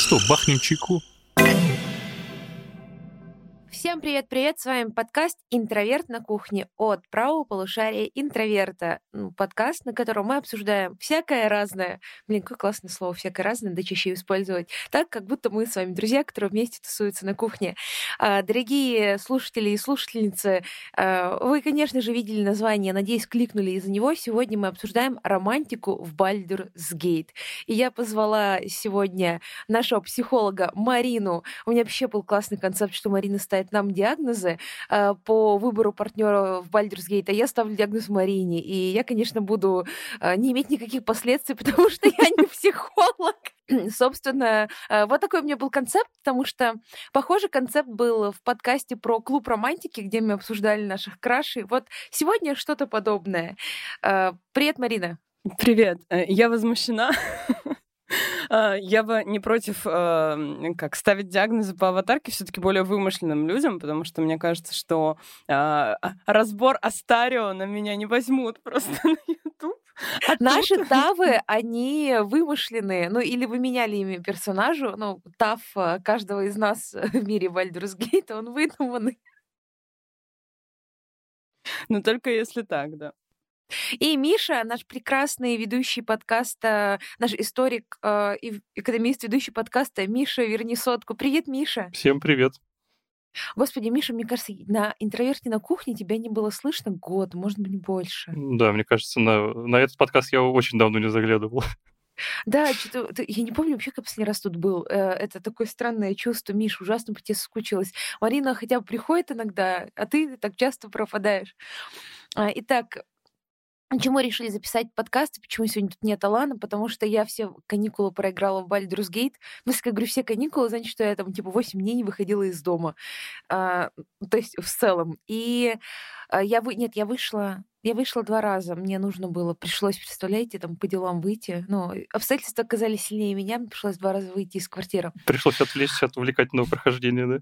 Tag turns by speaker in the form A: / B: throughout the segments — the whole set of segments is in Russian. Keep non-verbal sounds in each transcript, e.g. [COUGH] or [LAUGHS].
A: Что, бахнем чайку?
B: Привет-привет, с вами подкаст «Интроверт на кухне» от правого полушария интроверта. Ну, подкаст, на котором мы обсуждаем всякое разное. Блин, какое классное слово «всякое разное», да чаще использовать. Так, как будто мы с вами друзья, которые вместе тусуются на кухне. А, дорогие слушатели и слушательницы, а, вы, конечно же, видели название, надеюсь, кликнули из-за него. Сегодня мы обсуждаем романтику в Gate. И я позвала сегодня нашего психолога Марину. У меня вообще был классный концепт, что Марина ставит нам диагнозы э, по выбору партнера в Baldur's Gate, а я ставлю диагноз Марине. И я, конечно, буду э, не иметь никаких последствий, [LAUGHS] потому что я не психолог. [CLEARS THROAT] Собственно, э, вот такой у меня был концепт, потому что похожий концепт был в подкасте про клуб романтики, где мы обсуждали наших крашей. Вот сегодня что-то подобное. Привет, Марина.
C: Привет. Я возмущена. [LAUGHS] А, я бы не против а, как ставить диагнозы по аватарке все-таки более вымышленным людям, потому что мне кажется, что а, разбор Астарио на меня не возьмут [LAUGHS] просто на YouTube.
B: А Наши тут... тавы, [LAUGHS] они вымышленные, ну или вы меняли ими персонажу, ну тав каждого из нас [LAUGHS] в мире Baldur's Gate, он выдуманный.
C: Ну только если так, да.
B: И Миша, наш прекрасный ведущий подкаста, наш историк э, и экономист, ведущий подкаста Миша Верни сотку. Привет, Миша.
A: Всем привет.
B: Господи, Миша, мне кажется, на интроверте на кухне тебя не было слышно год, может быть, больше.
A: Да, мне кажется, на, на этот подкаст я очень давно не заглядывал. [LAUGHS]
B: Да, что-то я не помню вообще, как последний раз тут был. Э, это такое странное чувство, Миш, ужасно по тебе соскучилась. Марина хотя бы приходит иногда, а ты так часто пропадаешь. А, итак, Почему решили записать подкаст и почему сегодня тут нет Алана? Потому что я все каникулы проиграла в Baldur's Gate. Ну, если я говорю все каникулы, значит, что я там типа 8 дней не выходила из дома. А, то есть в целом. И а, я вы... Нет, я вышла я вышла два раза. Мне нужно было, пришлось, представляете, там по делам выйти. Ну, обстоятельства оказались сильнее меня, мне пришлось два раза выйти из квартиры.
A: Пришлось отвлечься от увлекательного прохождения, да?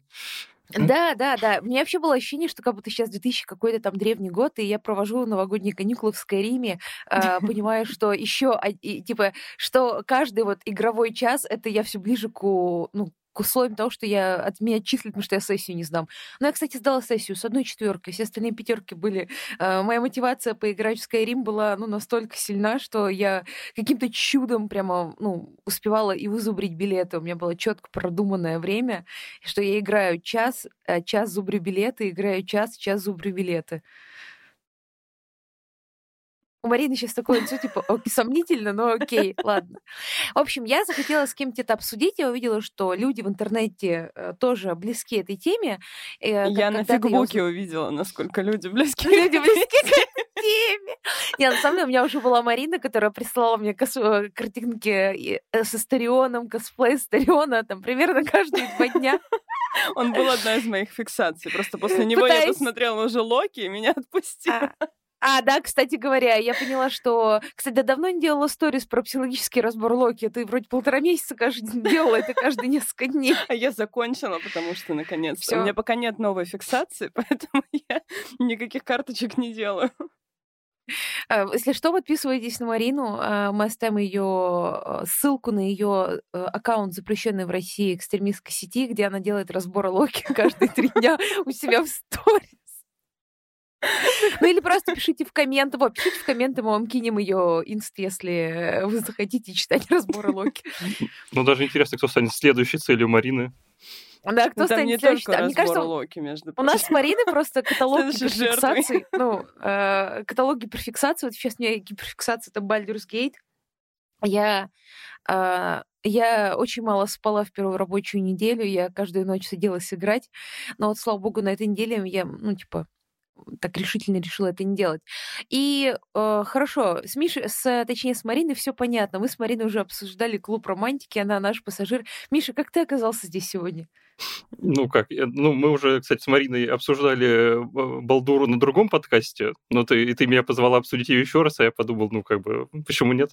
B: Да, да, да. У меня вообще было ощущение, что как будто сейчас 2000 какой-то там древний год, и я провожу новогодние каникулы в Скайриме, э, понимаю, что еще, типа, что каждый вот игровой час, это я все ближе к, ну, к условиям того, что я от меня отчислят, потому что я сессию не сдам. Но я, кстати, сдала сессию с одной четверкой, все остальные пятерки были. Э, моя мотивация поиграть в Skyrim была ну, настолько сильна, что я каким-то чудом прямо ну, успевала и вызубрить билеты. У меня было четко продуманное время, что я играю час, э, час зубрю билеты, играю час, час зубрю билеты. У Марины сейчас такое лицо, типа, сомнительно, но окей, ладно. В общем, я захотела с кем-то это обсудить. Я увидела, что люди в интернете э, тоже близки этой теме.
C: Э, я на фигбуке я... увидела, насколько люди близки. [LAUGHS]
B: Люди близки к этой теме. Нет, на самом деле, у меня уже была Марина, которая прислала мне. Э, картинки со Старионом, косплей Стариона, там, примерно каждые два дня. [LAUGHS]
C: Он был одна из моих фиксаций. Просто после [LAUGHS] него я посмотрела уже Локи, и меня отпустила. А,
B: да, кстати говоря, я поняла, что... Кстати, давно не делала сторис про психологический разбор Локи. Ты вроде полтора месяца каждый день делала это каждые несколько дней.
C: А я закончила, потому что, наконец, Всё. у меня пока нет новой фиксации, [LAUGHS] поэтому я никаких карточек не делаю.
B: А, если что, подписывайтесь на Марину. А, мы оставим ее а, ссылку на ее аккаунт, запрещенный в России экстремистской сети, где она делает разбор Локи [LAUGHS] каждые три дня у себя в сторис. Ну или просто пишите в комменты. Вот, пишите в комменты, мы вам кинем ее инст, если вы захотите читать [LAUGHS] разборы Локи.
A: Ну даже интересно, кто станет следующей целью Марины.
B: Да, кто станет не следующий? Мне кажется, Локи, между у нас с Мариной просто [LAUGHS] каталог гиперфиксаций. Ну, э, каталог гиперфиксации. Вот сейчас у меня гиперфиксация это Baldur's Gate. Я э, я очень мало спала в первую рабочую неделю, я каждую ночь садилась играть, но вот, слава богу, на этой неделе я, ну, типа, так решительно решила это не делать. И э, хорошо, с Мишей, с, точнее, с Мариной все понятно. Мы с Мариной уже обсуждали клуб романтики, она наш пассажир. Миша, как ты оказался здесь сегодня?
A: Ну как, ну мы уже, кстати, с Мариной обсуждали э, Балдуру на другом подкасте, но ты, и ты меня позвала обсудить ее еще раз, а я подумал, ну как бы, почему нет?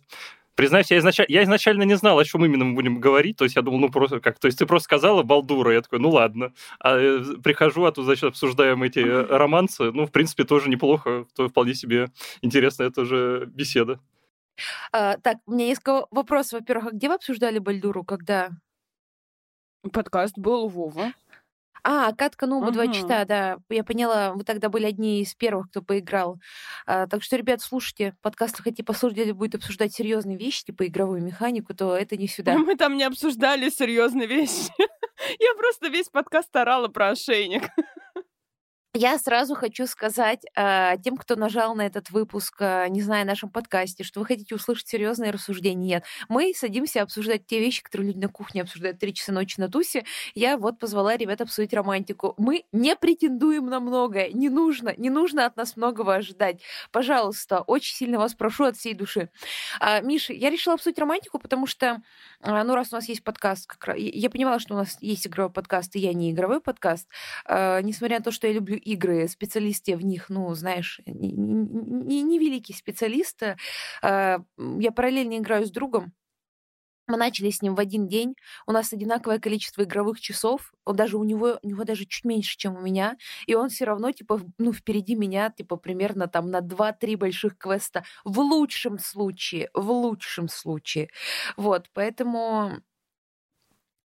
A: Признаюсь, я изначально, я изначально не знал, о чем именно мы будем говорить. То есть я думал, ну просто как. То есть ты просто сказала Балдура, я такой, ну ладно. А э, прихожу, а тут, значит, обсуждаем эти э, романсы. Ну, в принципе, тоже неплохо. То вполне себе интересная тоже беседа.
B: А, так, у меня есть вопрос. Во-первых, а где вы обсуждали Бальдуру, когда?
C: Подкаст был у Вова.
B: А, катка Нуба два
C: Мгм.
B: чита, да. Я поняла, вы тогда были одни из первых, кто поиграл. А, так что, ребят, слушайте, подкаст хотите послушать, где будет обсуждать серьезные вещи, типа игровую механику, то это не [LAUGHS] сюда.
C: Мы там не обсуждали серьезные вещи. [LAUGHS] Я просто весь подкаст орала про ошейник. [LAUGHS]
B: Я сразу хочу сказать а, тем, кто нажал на этот выпуск, а, не зная о нашем подкасте, что вы хотите услышать серьезные рассуждения. Нет, мы садимся обсуждать те вещи, которые люди на кухне обсуждают три часа ночи на тусе. Я вот позвала ребят обсудить романтику. Мы не претендуем на многое. Не нужно, не нужно от нас многого ожидать. Пожалуйста, очень сильно вас прошу от всей души. А, Миша, я решила обсудить романтику, потому что, а, ну, раз у нас есть подкаст, как раз, я- понимала, что у нас есть игровой подкаст, и я не игровой подкаст, а, несмотря на то, что я люблю игры, специалист я в них, ну, знаешь, не, не- не великий специалист. а, м, Я параллельно играю с другом. Мы начали с ним в один день. У нас одинаковое количество игровых часов. Он даже у него, у него даже чуть меньше, чем у меня. И он все равно, типа, ну, впереди меня, типа, примерно там на 2-3 больших квеста. В лучшем случае. В лучшем случае. Вот, поэтому...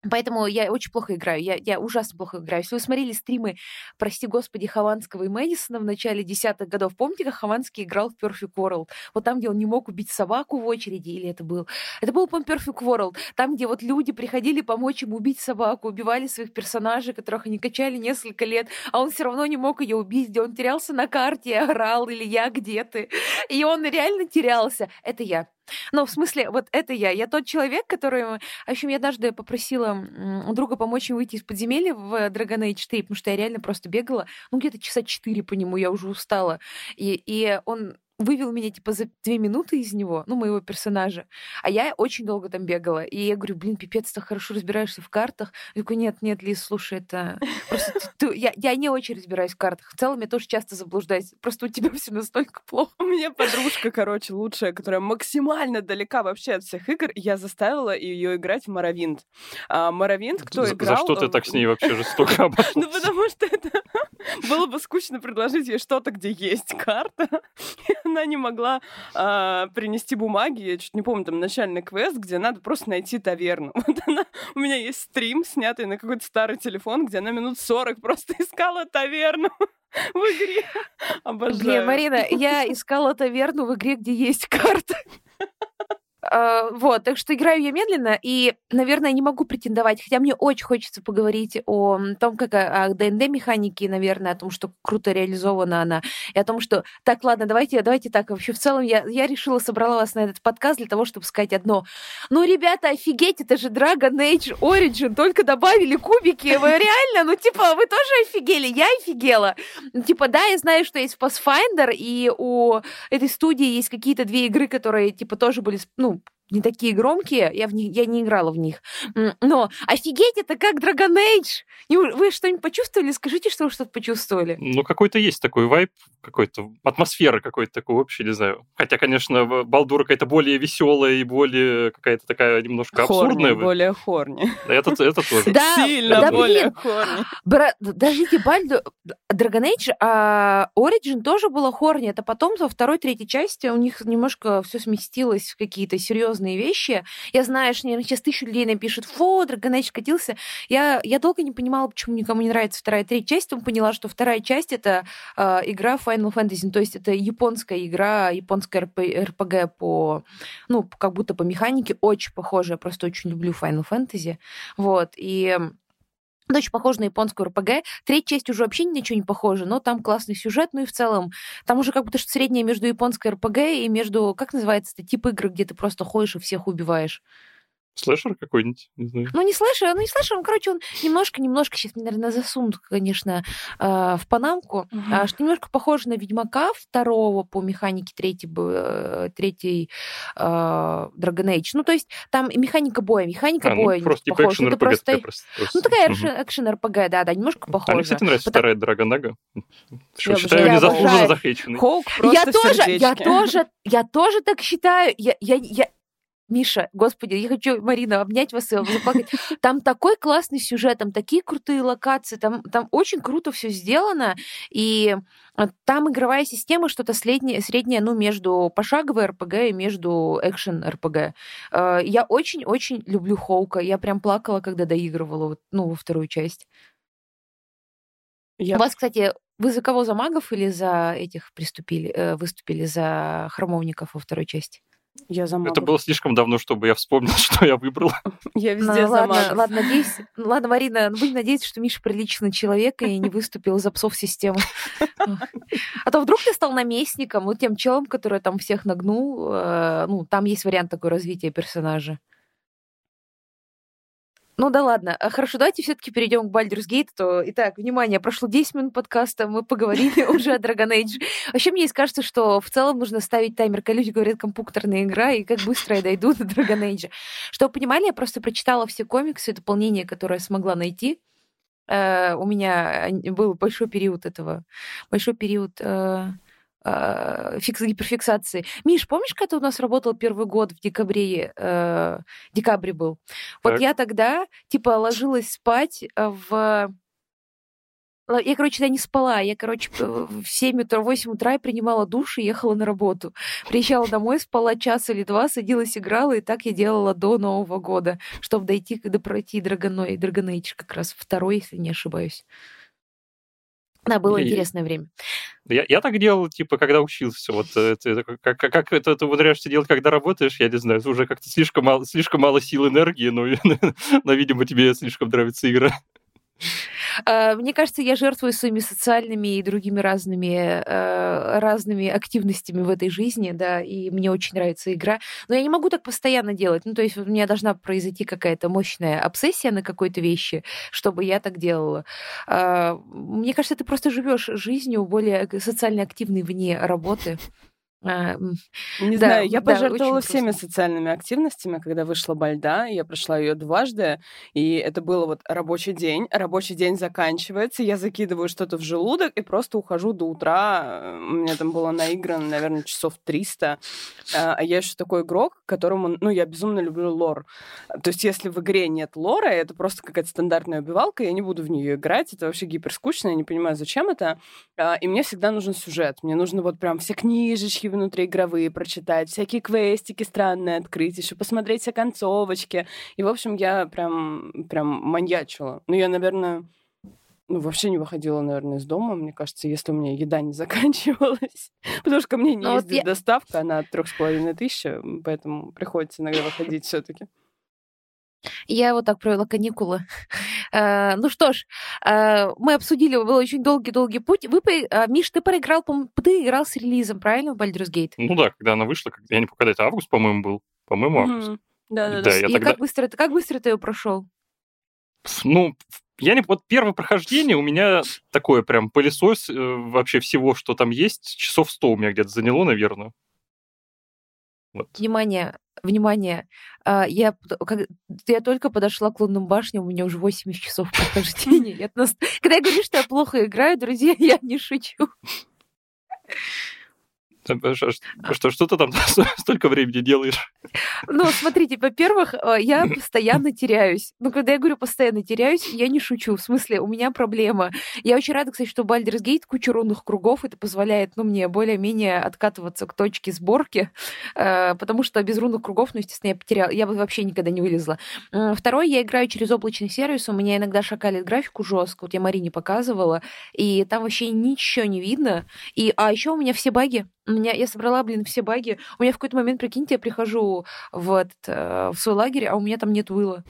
B: Поэтому я очень плохо играю. Я, я ужасно плохо играю. Если вы смотрели стримы, прости господи, Хованского и Мэдисона в начале десятых годов, помните, как Хованский играл в Perfect World? Вот там, где он не мог убить собаку в очереди, или это был... Это был, по Perfect World. Там, где вот люди приходили помочь ему убить собаку, убивали своих персонажей, которых они качали несколько лет, а он все равно не мог ее убить, где он терялся на карте, орал, или я где ты. И он реально терялся. Это я. Ну, в смысле, вот это я. Я тот человек, который... В общем, я однажды попросила друга помочь мне выйти из подземелья в Dragon Age 3, потому что я реально просто бегала, ну, где-то часа четыре по нему, я уже устала. И, и он вывел меня, типа, за две минуты из него, ну, моего персонажа. А я очень долго там бегала. И я говорю, блин, пипец, ты хорошо разбираешься в картах. Я такой, нет, нет, Лиз, слушай, это... Просто ты- ты- я, я не очень разбираюсь в картах. В целом я тоже часто заблуждаюсь. Просто у тебя все настолько плохо.
C: У меня подружка, короче, лучшая, которая максимально далека вообще от всех игр. Я заставила ее играть в Моровинт. А Моровинт, кто
A: За-
C: играл...
A: За что ты так с ней вообще жестоко [LAUGHS] обошлась?
C: Ну, потому что это было бы скучно предложить ей что-то, где есть карта. Она не могла а, принести бумаги. Я чуть не помню, там начальный квест, где надо просто найти таверну. [LAUGHS] Вот она... У меня есть стрим, снятый на какой-то старый телефон, где она минут 40 просто [LAUGHS] искала таверну [LAUGHS] в игре. Обожаю.
B: Блин, Марина, я искала таверну в игре, где есть карта. А, Вот, так что играю я медленно, и, наверное, не могу претендовать, хотя мне очень хочется поговорить о том, как о, о ДНД-механике, наверное, о том, что круто реализована она, и о том, что... Так, ладно, давайте, давайте так. Вообще, в целом, я, я решила, собрала вас на этот подкаст для того, чтобы сказать одно. Ну, ребята, офигеть, это же Dragon Age Origin, только добавили кубики. Вы реально, ну, типа, вы тоже офигели? Я офигела. Ну, Типа, да, я знаю, что есть Pathfinder, и у этой студии есть какие-то две игры, которые, типа, тоже были, ну, не такие громкие, я, в них, я не играла в них. Но офигеть, это как Dragon Age! Вы что-нибудь почувствовали? Скажите, что вы что-то почувствовали.
A: Ну, какой-то есть такой вайб, какой-то атмосфера какой-то такой общий, не знаю. Хотя, конечно, Балдура какая-то более веселая и более какая-то такая немножко
C: Хорни,
A: абсурдная.
C: более хорни.
A: Это, это тоже.
B: Да,
C: Сильно
B: да,
C: более
B: блин.
C: хорни.
B: Бра... Подождите, Бальду... Dragon Age, а Origin тоже было хорни. Это потом, во второй, третьей части у них немножко все сместилось в какие-то серьезные вещи. Я знаю, что наверное, сейчас тысячу людей напишут, фу, Age катился. Я, я долго не понимала, почему никому не нравится вторая, третья часть. Потом поняла, что вторая часть — это а, игра Final Fantasy. Ну, То есть это японская игра, японская РП... РПГ по... Ну, как будто по механике очень похожая. Просто очень люблю Final Fantasy. Вот. И это очень похоже на японскую РПГ. Третья часть уже вообще ни на что не похожа, но там классный сюжет, ну и в целом там уже как будто что среднее между японской РПГ и между, как называется это, тип игры, где ты просто ходишь и всех убиваешь.
A: Слэшер какой-нибудь, не знаю.
B: Ну, не слэшер, ну не слэшер, он, короче, он немножко-немножко, сейчас мне, наверное, засунут, конечно, э, в панамку, а, что немножко похоже на Ведьмака второго по механике третий, э, третий э, Dragon Age. Ну, то есть там и механика боя, механика
A: А, ну,
B: боя
A: просто типа экшен
B: Ну,
A: РПГ
B: просто-
A: такая просто.
B: Ну, такая
A: Мгм.
B: экшен РПГ, да, да, немножко
A: А
B: похожа.
A: мне, кстати, нравится
B: Потому-
A: вторая Драгонага. Что,
C: Я
A: считаю,
C: обожаю.
A: незаслуженно захейченный.
C: Хоук
B: я тоже, я тоже, я тоже так считаю. Я, я, я, Миша, господи, я хочу, Марина, обнять вас и заплакать. Там такой классный сюжет, там такие крутые локации, там, там очень круто все сделано, и э, там игровая система что-то среднее, среднее, ну, между пошаговой РПГ и между экшен РПГ. Э, я очень-очень люблю Хоука, я прям плакала, когда доигрывала, ну, во вторую часть. Я... У вас, кстати, вы за кого, за магов или за этих приступили, э, выступили, за хромовников во второй части?
C: Я за магов.
A: Это было слишком давно, чтобы я вспомнил, [LAUGHS] что я выбрал.
C: Я везде ну, за
B: ладно,
C: магов.
B: Ладно, надеюсь, ну, ладно, Марина, будем надеяться, что Миша приличный человек и не выступил за псов системы. [LAUGHS] А то вдруг ты стал наместником, ну, тем челом, который там всех нагнул. Э, ну, там есть вариант такой развития персонажа. Ну да ладно. А хорошо, давайте все-таки перейдем к Baldur's Gate. То... Итак, внимание, прошло 10 минут подкаста, мы поговорили [LAUGHS] уже о Dragon Age. Вообще, мне кажется, что в целом нужно ставить таймер. Когда люди говорят компьютерная игра, и как быстро я дойду до Dragon Age. Чтобы понимали, я просто прочитала все комиксы, дополнения, которые я смогла найти. Uh, у меня был большой период этого, большой период uh, э, фикс, гиперфиксации. Миш, помнишь, когда у нас работал первый год в декабре, э, декабре был? Вот так. я тогда, типа, ложилась спать в... Я, короче, тогда не спала. Я, короче, в 7 утра, 8 утра я принимала душ и ехала на работу. Приезжала домой, спала час или два, садилась, играла, и так я делала до Нового года, чтобы дойти, когда пройти Dragon Age, как раз второй, если не ошибаюсь. Да, было и, интересное время.
A: Я, я так делал, типа, когда учился. Вот э, это, как, как это ты умудряешься делать, когда работаешь, я не знаю, это уже как-то слишком мало, слишком мало сил энергии, но, [LAUGHS] но, видимо, тебе слишком нравится игра.
B: Э, мне кажется, я жертвую своими социальными и другими разными, э, разными активностями в этой жизни, да, и мне очень нравится игра. Но я не могу так постоянно делать. Ну, то есть у меня должна произойти какая-то мощная обсессия на какой-то вещи, чтобы я так делала. Э, мне кажется, ты просто живешь жизнью более социально активной вне работы.
C: А, не да, знаю, я да, пожертвовала всеми просто. социальными активностями, когда вышла Бальда, я прошла ее дважды, и это было вот рабочий день, рабочий день заканчивается, я закидываю что-то в желудок и просто ухожу до утра, у меня там было наиграно, наверное, часов 300, а, а я еще такой игрок, которому, ну, я безумно люблю лор, то есть если в игре нет лора, это просто какая-то стандартная убивалка, я не буду в нее играть, это вообще гиперскучно, я не понимаю, зачем это, а, и мне всегда нужен сюжет, мне нужно вот прям все книжечки, книжки внутриигровые прочитать, всякие квестики странные открыть, еще посмотреть все концовочки. И, в общем, я прям, прям маньячила. Ну, я, наверное, ну, вообще не выходила, наверное, из дома, мне кажется, если у меня еда не [LAUGHS] заканчивалась. Потому что ко мне не Но ну, ездит вот я... доставка, она от трех с половиной тысячи, поэтому приходится иногда выходить все таки
B: я вот так провела каникулы. [LAUGHS] Э, ну что ж, э, мы обсудили, был очень долгий-долгий путь. Вы, э, Миш, ты проиграл, ты играл с релизом, правильно, в Baldur's Gate?
A: Ну да, когда она вышла, я не помню, когда это август, по-моему, был. По-моему, август.
B: Да-да-да. И тогда... как, быстро, как быстро ты ее прошел?
A: Ну, я не... Вот первое прохождение у меня такое прям пылесос вообще всего, что там есть. Часов 100 у меня где-то заняло, наверное.
B: Вот. Внимание, внимание, а, я, как, я только подошла к лунным башням, у меня уже 80 часов прохождения. Когда я говорю, что я плохо играю, друзья, я не шучу.
A: Что, что ты там [LAUGHS] столько времени делаешь?
B: Ну, смотрите, во-первых, э, я [CLEARS THROAT] постоянно теряюсь. Ну, когда я говорю постоянно теряюсь, я не шучу. В смысле, у меня проблема. Я очень рада, кстати, что Baldur's Gate куча рунных кругов. Это позволяет, ну, мне более-менее откатываться к точке сборки, э, потому что без рунных кругов, ну, естественно, я потеряла. Я бы вообще никогда не вылезла. Второе, я играю через облачный сервис. У меня иногда шакалит графику жестко. Вот я Марине показывала. И там вообще ничего не видно. И, а еще у меня все баги. У меня, я собрала, блин, все баги. У меня в какой-то момент, прикиньте, я прихожу в, этот, э, в свой лагерь, а у меня там нет выла.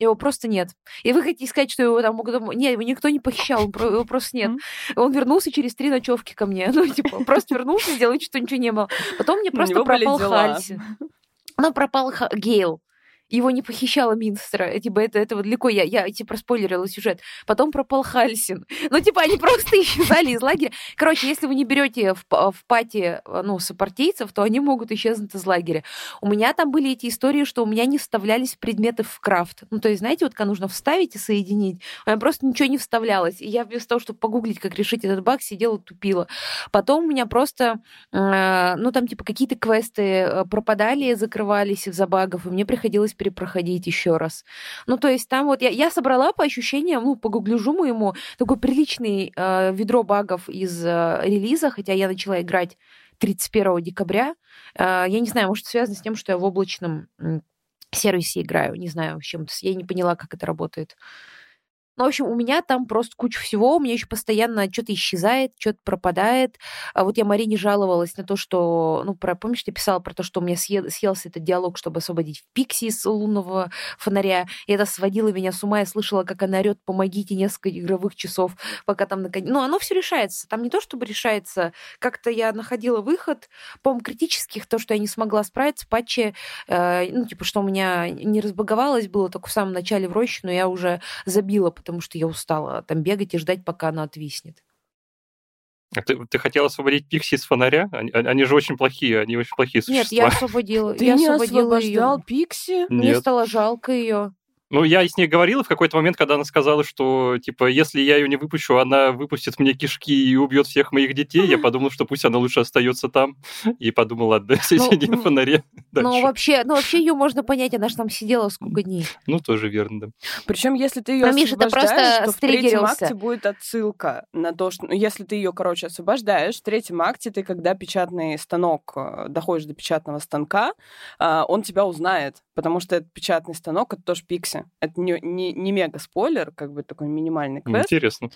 B: Его просто нет. И вы хотите сказать, что его там могут... Нет, его никто не похищал, его просто нет. Он вернулся через три ночевки ко мне. [LAUGHS] Ну, типа, просто вернулся, сделал, что ничего не было. Потом мне просто пропал Хальси. Ну, пропал Гейл. Его не похищала Минстра. Типа, это, это далеко, я, я типа, проспойлерила сюжет. Потом пропал Хальсин. Ну, типа, они просто [LAUGHS] исчезали из лагеря. Короче, если вы не берете в, в пати, ну, сопартийцев, то они могут исчезнуть из лагеря. У меня там были эти истории, что у меня не вставлялись предметы в крафт. Ну, то есть, знаете, вот когда нужно вставить и соединить, у меня просто ничего не вставлялось. И я вместо того, чтобы погуглить, как решить этот баг, сидела, тупила. Потом у меня просто, э, ну, там, типа, какие-то квесты э, пропадали, закрывались из-за багов, и мне приходилось перепроходить еще раз. Ну, то есть там вот я, я собрала по ощущениям, ну, по гугляжу моему, такой приличный э, ведро багов из э, релиза, хотя я начала играть 31 декабря. Э, я не знаю, может, связано с тем, что я в облачном сервисе играю, не знаю, с чем-то. Я не поняла, как это работает. Ну, в общем, у меня там просто куча всего, у меня еще постоянно что-то исчезает, что-то пропадает. А вот я Марине жаловалась на то, что, ну, про, помнишь, ты писала про то, что у меня съел, съелся этот диалог, чтобы освободить Пикси из лунного фонаря, и это сводило меня с ума, я слышала, как она орет, помогите, несколько игровых часов, пока там наконец... Ну, оно все решается. Там не то, чтобы решается, как-то я находила выход, по-моему, критических, то, что я не смогла справиться, патчи, э, ну, типа, что у меня не разбаговалось, было только в самом начале в роще, но я уже забила, потому потому что я устала там бегать и ждать, пока она отвиснет.
A: А ты, ты хотела освободить Пикси из фонаря? Они, они же очень плохие, они очень плохие существа.
B: Нет, я освободила.
C: Ты
B: я
C: не
B: освободила
C: освобождал
B: ее.
C: Пикси?
A: Нет.
B: Мне стало жалко ее.
A: Ну, я с ней говорил в какой-то момент, когда она сказала, что, типа, если я ее не выпущу, она выпустит мне кишки и убьет всех моих детей. Я подумал, что пусть она лучше остается там. И подумал, ладно, сиди в фонаре
B: Ну,
A: дальше.
B: вообще, ну, вообще ее можно понять, она же там сидела сколько дней.
A: Ну, тоже верно, да.
C: Причем, если ты ее
B: Ну, Миша, ты
C: освобождаешь,
B: просто
C: то в третьем акте будет отсылка на то, что... ну, Если ты ее, короче, освобождаешь, в третьем акте ты, когда печатный станок, э, доходишь до печатного станка, а, он тебя узнает, потому что этот печатный станок — это тоже Пикси. Это не, не, не мега-спойлер, как бы такой минимальный квест.
A: Интересно.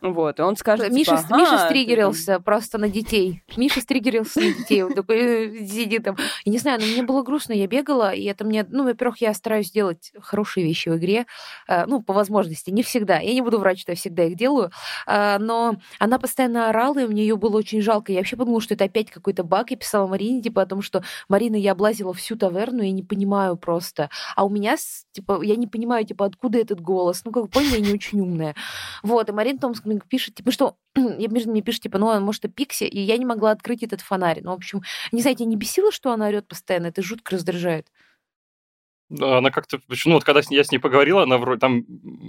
C: Вот, и он скажет,
B: Миша,
C: типа,
B: Миша
C: «Ага, ты
B: стриггерился просто на детей. Миша стриггерился на детей. Он такой э, сидит там. Я не знаю, но мне было грустно. Я бегала, и это мне... Ну, во-первых, я стараюсь делать хорошие вещи в игре. э, Ну, по возможности. Не всегда. Я не буду врать, что я всегда их делаю. А, Но она постоянно орала, и мне ее было очень жалко. Я вообще подумала, что это опять какой-то баг. Я писала Марине, типа, о том, что Марина, я облазила всю таверну, я не понимаю просто. А у меня, типа, я не понимаю, типа, откуда этот голос. Ну, как вы поняли, я не очень умная. Вот, и Марина Томск мне пишет, типа, что [CLEARS THROAT] я между мне пишет, типа, ну, а может, это Пикси, и я не могла открыть этот фонарь. Ну, в общем, не знаю, тебя не бесило, что она орет постоянно? Это жутко раздражает.
A: Она как-то... Ну, вот когда я с ней поговорила, она вроде... Там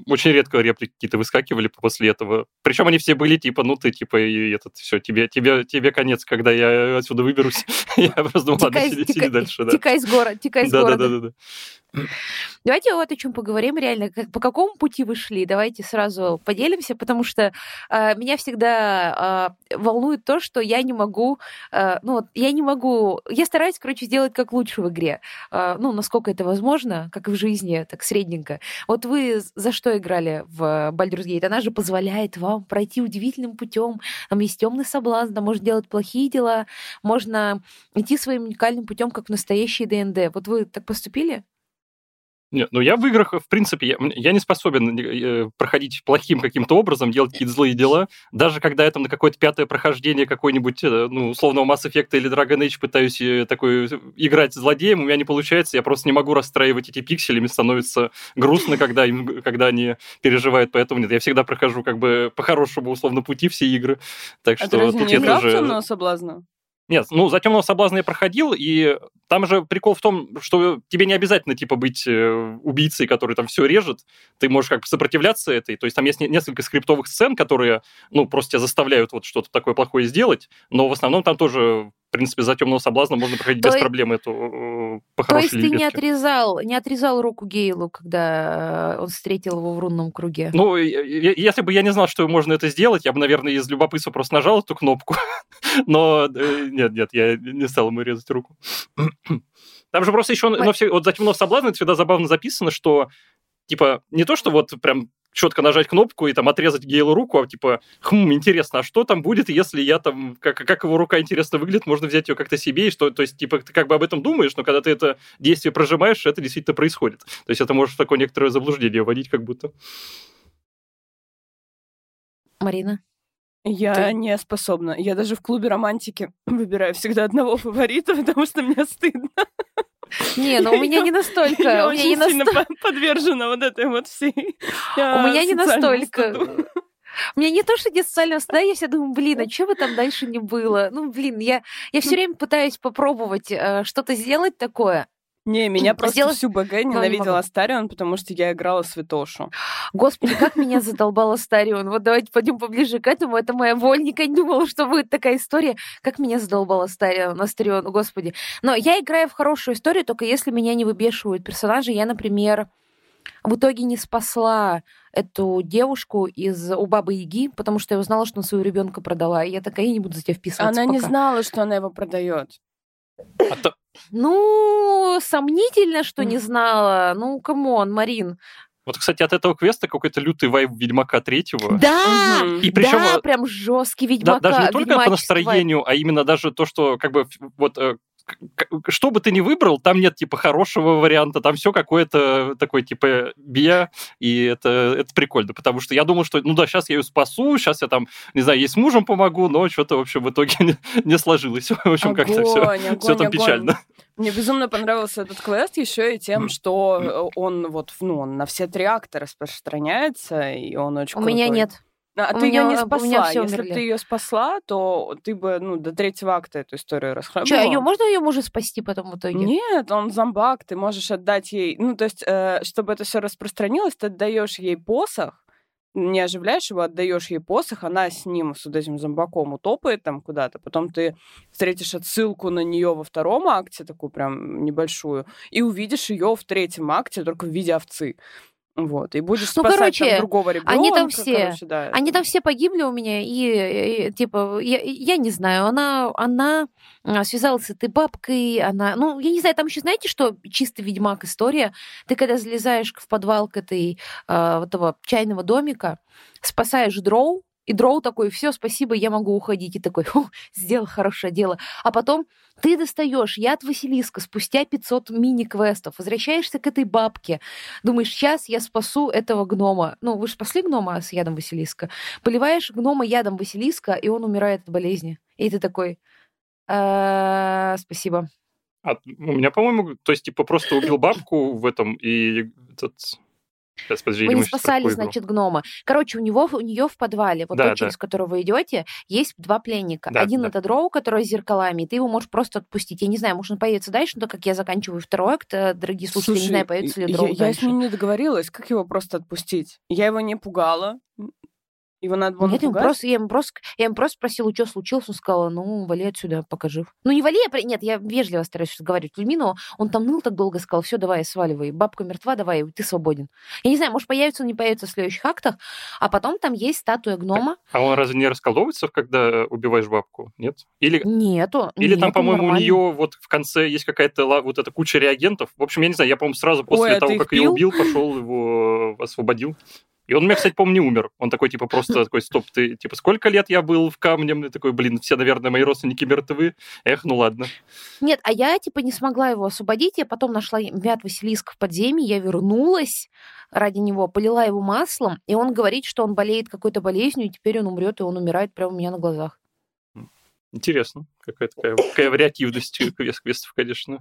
A: очень редко реплики какие-то выскакивали после этого. Причем они все были типа, ну, ты, типа, и этот, все, тебе, тебе, тебе конец, когда я отсюда выберусь. [LAUGHS] Я просто думал, ладно, сиди, дальше, да.
B: текай с города, текай с
A: Да, да,
B: города.
A: да, да, да.
B: Давайте вот о чем поговорим реально. Как, по какому пути вы шли? Давайте сразу поделимся, потому что э, меня всегда э, волнует то, что я не могу, э, ну, вот я не могу, я стараюсь, короче, сделать как лучше в игре. Э, ну, насколько это возможно, как и в жизни, так средненько. Вот вы за что играли в Baldur's Gate? Она же позволяет вам пройти удивительным путем. Там есть темный соблазн, там можно делать плохие дела, можно идти своим уникальным путем, как в настоящий ДНД. Вот вы так поступили?
A: Нет, ну я в играх, в принципе, я, я не способен э, проходить плохим каким-то образом, делать какие-то злые дела. Даже когда я там на какое-то пятое прохождение какой-нибудь, э, ну, условного Mass Effect или Dragon Age пытаюсь э, такой играть злодеем, у меня не получается, я просто не могу расстраивать эти пиксели, мне становится грустно, когда, им, когда они переживают, поэтому нет, я всегда прохожу как бы по хорошему, условно, пути все игры. Так
C: А
A: что
C: разве
A: тут
C: не
A: я тоже...
C: «Темного соблазна»?
A: Нет, ну, за темного соблазна я проходил, и там же прикол в том, что тебе не обязательно, типа, быть э, убийцей, который там все режет. Ты можешь как бы сопротивляться этой. То есть там есть не- несколько скриптовых сцен, которые, ну, просто тебя заставляют вот что-то такое плохое сделать, но в основном там тоже, в принципе, за темного соблазна можно проходить
B: То
A: без
B: есть-
A: проблем эту э, по
B: То есть ты не отрезал, не отрезал руку Гейлу, когда э, он встретил его в рунном круге?
A: Ну, и- и- если бы я не знал, что можно это сделать, я бы, наверное, из любопытства просто нажал эту кнопку. [LAUGHS] Но э, нет, нет, я не стал ему резать руку. [CLEARS THROAT] Там же просто еще, ну, все, вот за темного соблазна это всегда забавно записано, что типа не то, что вот прям четко нажать кнопку и там отрезать Гейлу руку, а типа, хм, интересно, а что там будет, если я там, как, как его рука интересно выглядит, можно взять ее как-то себе, и что, то есть, типа, ты как бы об этом думаешь, но когда ты это действие прожимаешь, это действительно происходит. То есть это может в такое некоторое заблуждение вводить как будто.
B: Марина?
C: Я
A: Ты-
C: не способна. Я даже в клубе романтики [LAUGHS] выбираю всегда одного фаворита, [LAUGHS] потому что мне стыдно.
B: Не, ну у меня не настолько.
C: Я очень сильно подвержена вот этой вот всей
B: У меня не настолько. У меня не то, что нет социального стыда, я все думаю, блин, а что бы там дальше не было? Ну, блин, я, я все время пытаюсь попробовать э, что-то сделать такое.
C: Не, меня просто
B: Сделать-
C: всю БГ
B: не
C: ненавидел
B: могу.
C: Астарион, потому что я играла Святошу. [GASPS]
B: Господи, как меня задолбал Астарион. Вот давайте пойдем поближе к этому. Это моя боль. Никогда не думала, что будет такая история. Как меня задолбал Астарион, Астарион, господи. Но я играю в хорошую историю, только если меня не выбешивают персонажи. Я, например, в итоге не спасла эту девушку из у бабы Яги, потому что я узнала, что она своего ребенка продала. И я такая, я не буду за тебя вписываться.
C: Она не
B: пока».
C: знала, что она его продает.
A: А то-
B: Ну, сомнительно, что не знала. Ну, come on, Марин.
A: Вот, кстати, от этого квеста какой-то лютый вайб Ведьмака третьего.
B: Да!
A: И причем
B: да,
A: э,
B: прям жесткий
A: Да-
B: ведьмака.
A: даже не только по настроению, а именно даже то, что как бы вот э, что бы ты ни выбрал, там нет типа хорошего варианта, там все какое-то такое типа бия, и это, это прикольно, потому что я думал, что ну да, сейчас я ее спасу, сейчас я там, не знаю, ей с мужем помогу, но что-то, в общем, в итоге не, не сложилось. [LAUGHS] В общем, как-то все,
C: Огонь,
A: все там
C: огонь.
A: печально.
C: Мне безумно понравился этот квест еще и тем, что он вот ну, он на все три акта распространяется, и он очень
B: У меня
C: крутой.
B: нет.
C: А
B: У
C: ты ее
B: меня-
C: не
B: у меня
C: спасла. Если бы ты ее спасла, то ты бы ну, до третьего акта эту историю
B: Че,
C: расхлебывала.
B: ее можно ее мужа спасти потом в итоге?
C: Нет, он зомбак, ты можешь отдать ей... Ну, то есть, э, чтобы это все распространилось, ты отдаешь ей посох, не оживляешь его, отдаешь ей посох, она с ним, с вот этим зомбаком утопает там куда-то, потом ты встретишь отсылку на нее во втором акте, такую прям небольшую, и увидишь ее в третьем акте только в виде овцы. Вот, и будешь
B: Ну,
C: спасать
B: короче,
C: там другого ребенка.
B: они там все.
C: короче, да.
B: Они там все погибли у меня, и, и, типа, я, я не знаю, она, она а, связалась с этой бабкой, она, ну, я не знаю, там еще знаете, что чисто ведьмак история. Ты когда залезаешь в подвал к этой вот этого чайного домика, спасаешь дроу, и дроу такой, все, спасибо, я могу уходить. И такой, «Фу, сделал хорошее дело. А потом ты достаешь яд Василиска спустя 500 мини-квестов, возвращаешься к этой бабке, думаешь, сейчас я спасу этого гнома. Ну, вы же спасли гнома с ядом Василиска. Поливаешь гнома ядом Василиска, и он умирает от болезни. И ты такой, «Э, спасибо.
A: А у меня, по-моему, то есть типа просто убил [LAUGHS] бабку в этом и этот... Сейчас, подожди,
B: Вы не спасали, значит, гнома. Короче, у него у нее в подвале, вот
A: Да,
B: тот,
A: да.
B: через который вы идете, есть два пленника.
A: Да,
B: Один
A: да.
B: это дроу, который с зеркалами, и ты его можешь просто отпустить. Я не знаю, может, он появится дальше, но так как я заканчиваю второй акт, э, дорогие слушатели, я не знаю, появится ли
C: я,
B: дроу
C: я с
B: дальше.
C: ним не договорилась, как его просто отпустить? Я его не пугала. Его надо было
B: Нет, ему
C: напугать?
B: просто, я, ему просто, я ему просто спросила, что случилось. Он сказал, ну, вали отсюда, пока жив. Ну, не вали, я... при- Нет, я вежливо стараюсь разговаривать с людьми, но он там ныл так долго, сказал, все, давай, сваливай. Бабка мертва, давай, ты свободен. Я не знаю, может, появится он, не появится в следующих актах. А потом там есть статуя гнома.
A: А он разве не расколдовывается, когда убиваешь бабку? Нет? Или,
B: Нету.
A: или
B: нет,
A: там, по-моему, у нее вот в конце есть какая-то вот эта куча реагентов. В общем, я не знаю, я, по-моему, сразу после
C: Ой, а
A: того, как ее убил, пошел его освободил. И он у меня, кстати, по-моему, не умер. Он такой, типа, просто такой, стоп, ты, типа, сколько лет я был в камне? И такой, блин, все, наверное, мои родственники мертвы. Эх, ну ладно.
B: Нет, а я, типа, не смогла его освободить. Я потом нашла мяд Василиска в подземье, я вернулась ради него, полила его маслом, и он говорит, что он болеет какой-то болезнью, и теперь он умрет, и он умирает прямо у меня на глазах.
A: Интересно. Какая такая, какая вариативность квест квестов, конечно.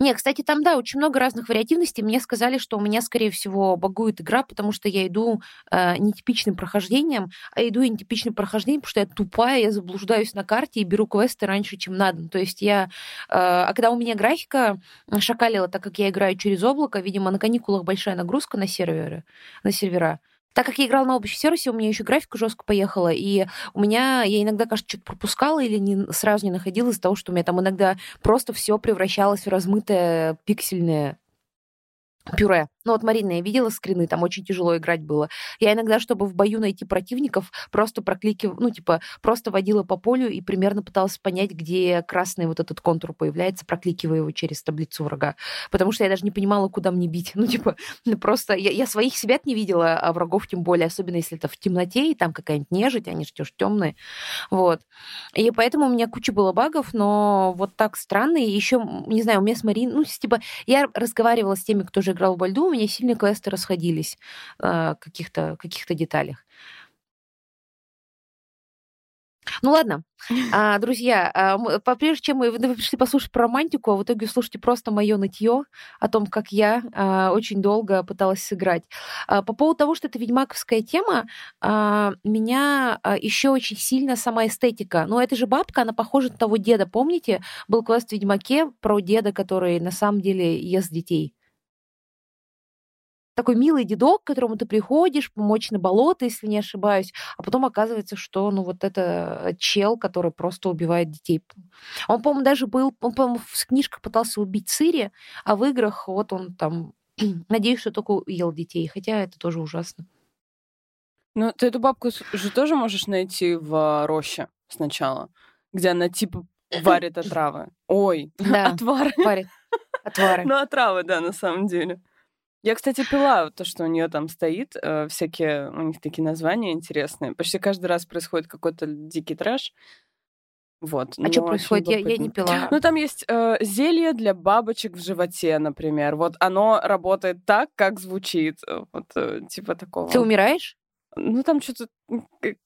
B: Не, кстати, там, да, очень много разных вариативностей. Мне сказали, что у меня, скорее всего, багует игра, потому что я иду э, нетипичным прохождением, а иду нетипичным прохождением, потому что я тупая, я заблуждаюсь на карте и беру квесты раньше, чем надо. То есть я... Э, а когда у меня графика шакалила, так как я играю через облако, видимо, на каникулах большая нагрузка на серверы, на сервера, так как я играла на общем сервисе, у меня еще графика жестко поехала, и у меня, я иногда, кажется, что-то пропускала или не, сразу не находила из-за того, что у меня там иногда просто все превращалось в размытое пиксельное пюре. Ну вот, Марина, я видела скрины, там очень тяжело играть было. Я иногда, чтобы в бою найти противников, просто прокликивала, ну, типа, просто водила по полю и примерно пыталась понять, где красный вот этот контур появляется, прокликивая его через таблицу врага. Потому что я даже не понимала, куда мне бить. [LAUGHS] Ну, типа, ну, просто я, я своих себя не видела, а врагов тем более, особенно если это в темноте, и там какая-нибудь нежить, они же темные. Вот. И поэтому у меня куча было багов, но вот так странно. И еще, не знаю, у меня с Мариной, ну, типа, я разговаривала с теми, кто же играл в Бальду, у меня сильно квесты расходились э, в каких-то каких деталях. Ну ладно, а, [LAUGHS] друзья, а, прежде чем мы, вы пришли послушать про романтику, а в итоге слушайте просто мое нытье о том, как я а, очень долго пыталась сыграть. А, по поводу того, что это ведьмаковская тема, а, меня а, еще очень сильно сама эстетика. Ну, это же бабка, она похожа на того деда. Помните, был квест в Ведьмаке про деда, который на самом деле ест детей? Такой милый дедок, к которому ты приходишь, помочь на болото, если не ошибаюсь, а потом оказывается, что ну вот это чел, который просто убивает детей. Он, по-моему, даже был, он, по-моему, в книжках пытался убить Цири, а в играх вот он там, [CLEARS THROAT] надеюсь, что только ел детей, хотя это тоже ужасно.
C: Ну, ты эту бабку же тоже можешь найти в роще сначала, где она типа варит [CLEARS THROAT] отравы. Ой, [LAUGHS]
B: да,
C: отвары.
B: Варит [LAUGHS] отвары.
C: Ну, отравы, да, на самом деле. Я, кстати, пила то, что у нее там стоит, э, всякие у них такие названия интересные. Почти каждый раз происходит какой-то дикий трэш. Вот.
B: А что происходит? Я, я не пила.
C: Ну, там есть э, зелье для бабочек в животе, например. Вот оно работает так, как звучит. Э, вот э, типа такого.
B: Ты умираешь?
C: Ну, там что-то...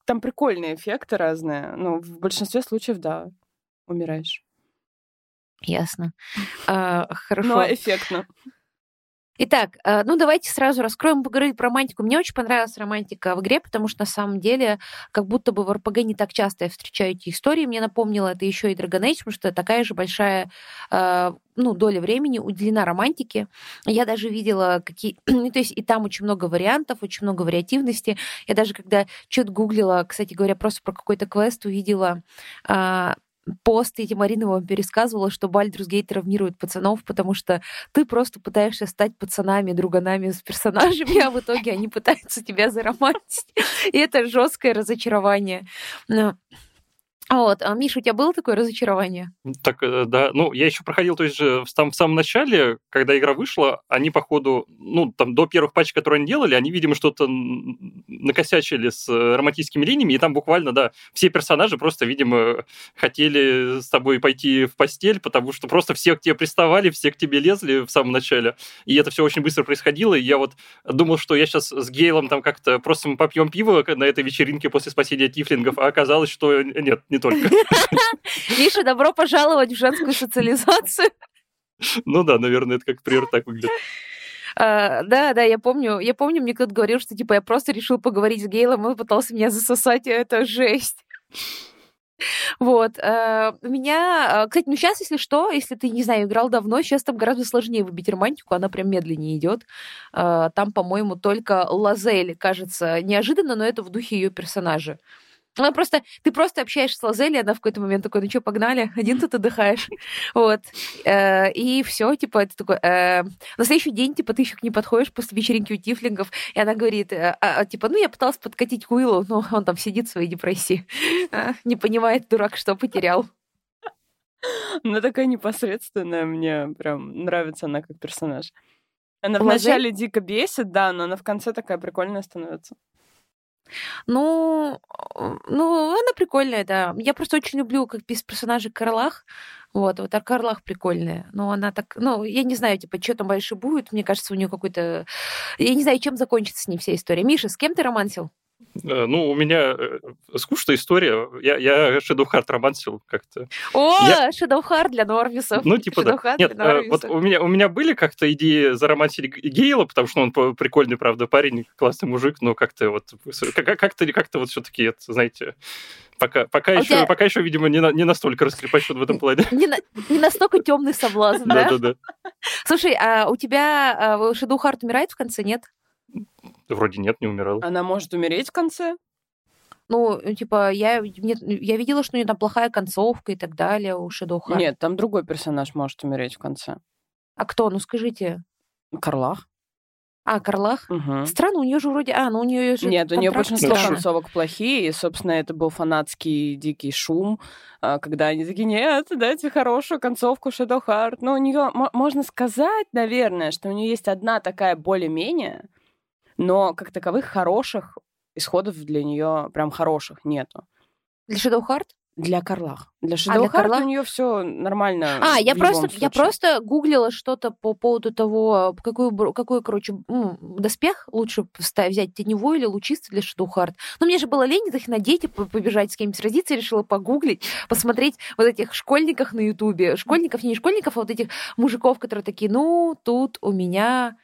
C: Там прикольные эффекты разные. Ну, в большинстве случаев, да, умираешь.
B: Ясно. [LAUGHS] А, хорошо.
C: Ну, эффектно.
B: Итак, э, ну давайте сразу раскроем, поговорить про романтику. Мне очень понравилась романтика в игре, потому что на самом деле, как будто бы в РПГ не так часто я встречаю эти истории. Мне напомнило это еще и Dragon Age, потому что такая же большая э, ну, доля времени уделена романтике. Я даже видела какие... [CLEARS THROAT] Ну, то есть и там очень много вариантов, очень много вариативности. Я даже когда что-то гуглила, кстати говоря, просто про какой-то квест увидела а, пост, и Марина вам пересказывала, что Бальдрус Гейт травмирует пацанов, потому что ты просто пытаешься стать пацанами, друганами с персонажами, а в итоге они пытаются тебя заромантить. И это жесткое разочарование. Вот. А, Миша, у тебя было такое разочарование?
A: Так, э, да. Ну, я еще проходил, то есть же там в самом начале, когда игра вышла, они, походу, ну, там до первых патчей, которые они делали, они, видимо, что-то накосячили с э, романтическими линиями, и там буквально, да, все персонажи просто, видимо, хотели с тобой пойти в постель, потому что просто все к тебе приставали, все к тебе лезли в самом начале, и это все очень быстро происходило, и я вот думал, что я сейчас с Гейлом там как-то просто мы попьем пиво на этой вечеринке после спасения тифлингов, а оказалось, что нет, не только. [LAUGHS]
B: Миша, добро пожаловать в женскую социализацию.
A: Ну да, наверное, это как пример так выглядит.
B: Uh, да, да, я помню, я помню, мне кто-то говорил, что типа я просто решил поговорить с Гейлом, он пытался меня засосать, и это жесть. Вот. Uh, меня... Кстати, ну сейчас, если что, если ты, не знаю, играл давно, сейчас там гораздо сложнее выбить романтику, она прям медленнее идет. Uh, там, по-моему, только Лазель кажется неожиданно, но это в духе ее персонажа. Она просто, ты просто общаешься с Лазели, она в какой-то момент такой, ну что, погнали, один тут отдыхаешь. [LAUGHS] Вот. Э, и все, типа, это такой... Э, на следующий день, типа, ты еще к ней подходишь после вечеринки у Тифлингов, и она говорит, э, а, типа, ну, я пыталась подкатить к Уиллу, но он там сидит в своей депрессии. [LAUGHS] Не понимает, дурак, что потерял.
C: Она такая непосредственная, мне прям нравится она как персонаж. Она вначале дико бесит, да, но она в конце такая прикольная становится.
B: Ну, ну, она прикольная, да. Я просто очень люблю, как без персонажей Карлах. Вот, вот а Карлах прикольная. Но она так, ну, я не знаю, типа, что там дальше будет. Мне кажется, у нее какой-то... Я не знаю, чем закончится с ней вся история. Миша, с кем ты романсил?
A: Э, ну, у меня э, скучная история. Я, я Shadow Heart романсил как-то.
B: О,
A: я...
B: Shadow Heart для норвисов.
A: Ну, типа, Shadow да. Нет, э, вот у меня, у меня были как-то идеи заромансить Гейла, потому что он прикольный, правда, парень, классный мужик, но как-то вот как-то как-то вот все-таки, это, знаете, пока, пока, а еще, тебя... пока еще, видимо, не, на, не настолько раскрепощен в этом плане.
B: Не, на, не настолько темный соблазн, да?
A: Да, да, да.
B: Слушай, а у тебя Shadow Heart умирает в конце, нет?
A: Вроде нет, не умирал.
C: Она может умереть в конце?
B: Ну, типа, я, нет, я видела, что у нее там плохая концовка и так далее у Heart.
C: Нет, там другой персонаж может умереть в конце.
B: А кто? Ну, скажите.
C: Карлах.
B: А, Карлах?
C: Угу.
B: Странно, у нее же вроде... А, ну у нее же...
C: Нет, у нее большинство да. концовок плохие, и, собственно, это был фанатский дикий шум, а, когда они такие, нет, дайте хорошую концовку Shadow Heart. Ну, у нее, можно сказать, наверное, что у нее есть одна такая более-менее, но как таковых хороших исходов для нее прям хороших нету.
B: Для Shadow Heart?
C: Для Карлах. Для Shadow
B: для
C: Heart у нее все нормально.
B: А, я просто, я
C: случае.
B: просто гуглила что-то по поводу того, какую, какой, короче, м, доспех лучше взять, теневой или лучистый для Shadow Heart. Но мне же было лень их надеть и по- побежать с кем-нибудь сразиться, я решила погуглить, посмотреть вот этих школьников на Ютубе. Школьников, не школьников, а вот этих мужиков, которые такие, ну, тут у меня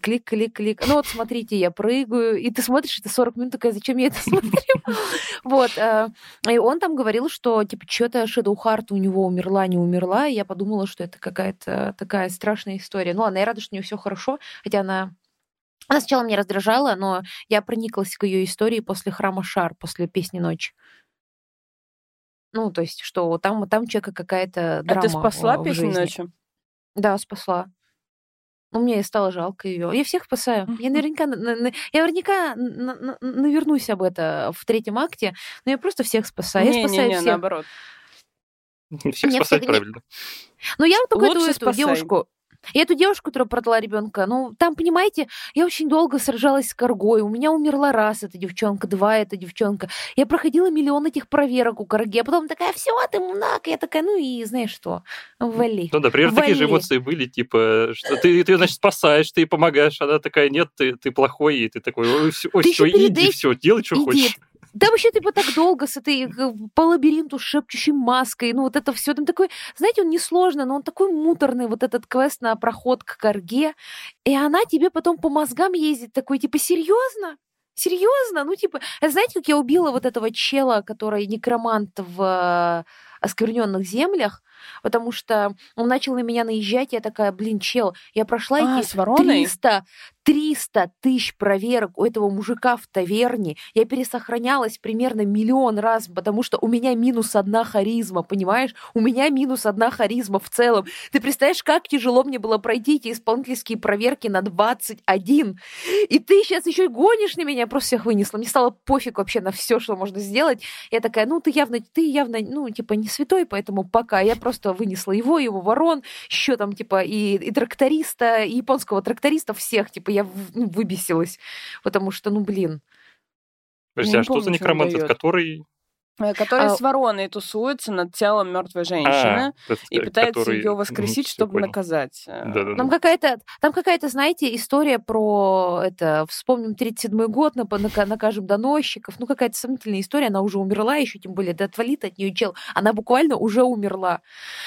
B: клик, клик, клик. Ну вот смотрите, я прыгаю, и ты смотришь, это 40 минут, такая, зачем я это смотрю? [LAUGHS] Вот. э, И он там говорил, что, типа, что-то Shadow Heart у него умерла, не умерла, и я подумала, что это какая-то такая страшная история. Ну ладно, я рада, что у нее все хорошо, хотя она она сначала меня раздражала, но я прониклась к ее истории после храма Шар, после песни Ночь. Ну, то есть, что там, там человека какая-то
C: А
B: драма
C: ты спасла
B: в
C: песню ночью?
B: Да, спасла. Ну, мне стало жалко ее. Я всех спасаю. Я наверняка, на- на- на- я наверняка на- на- навернусь об это в третьем акте, но я просто всех спасаю. Я спасаю
C: Не-не-не,
B: всех.
C: наоборот. [LAUGHS]
A: Всех
B: Нет,
A: спасать
B: всех-
A: правильно.
B: Ну, я вот только эту,
C: Лучше
B: эту
C: спасай.
B: девушку. И эту девушку, которая продала ребенка, ну, там, понимаете, я очень долго сражалась с коргой. У меня умерла раз эта девчонка, два эта девчонка. Я проходила миллион этих проверок у корги, а потом такая, все, ты мунак. Я такая, ну и знаешь что, вали.
A: Ну да, примерно такие же
B: Вали.
A: эмоции были, типа, что ты, ты, значит, спасаешь, ты ей помогаешь, она такая, нет, ты, ты плохой, и ты такой, ой, все,
B: Ты перед
A: иди,
B: этим-
A: все, делай, что
B: Иди.
A: хочешь.
B: Там вообще типа так долго с этой э, по лабиринту шепчущей маской. Ну, вот это все. Там такой, знаете, он несложный, но он такой муторный, вот этот квест на проход к корге. И она тебе потом по мозгам ездит, такой, типа, серьезно? Серьезно? Ну, типа, а знаете, как я убила вот этого чела, который некромант в оскверненных землях, потому что он начал на меня наезжать, я такая, блин, чел, я прошла
C: А,
B: эти
C: с вороной?
B: 300, 300 тысяч проверок у этого мужика в таверне. Я пересохранялась примерно миллион раз, потому что у меня минус одна харизма, понимаешь? У меня минус одна харизма в целом. Ты представляешь, как тяжело мне было пройти эти исполнительские проверки на 21. И ты сейчас еще и гонишь на меня, просто всех вынесла. Мне стало пофиг вообще на все, что можно сделать. Я такая, ну ты явно, ты явно, ну типа не святой, поэтому пока. Я просто вынесла его, его ворон, еще там типа и, и тракториста, и японского тракториста, всех, типа я ну, выбесилась, потому что, ну блин.
A: Подожди, а что за
C: помню, что он
A: некромант,
C: даёт.
A: который...
C: Э, Который
B: А-
C: с вороной тусуется над телом мертвой женщины
A: А,
C: и пытается
A: который-
C: ее воскресить, чтобы
A: понял.
C: наказать. Э,
A: Да-да-да.
B: Там какая-то, там какая-то, знаете, история про это, вспомним 37-й год, нап- нака- накажем доносчиков, ну какая-то сомнительная история, она уже умерла еще, тем более, да отвалит от нее чел, она буквально уже умерла.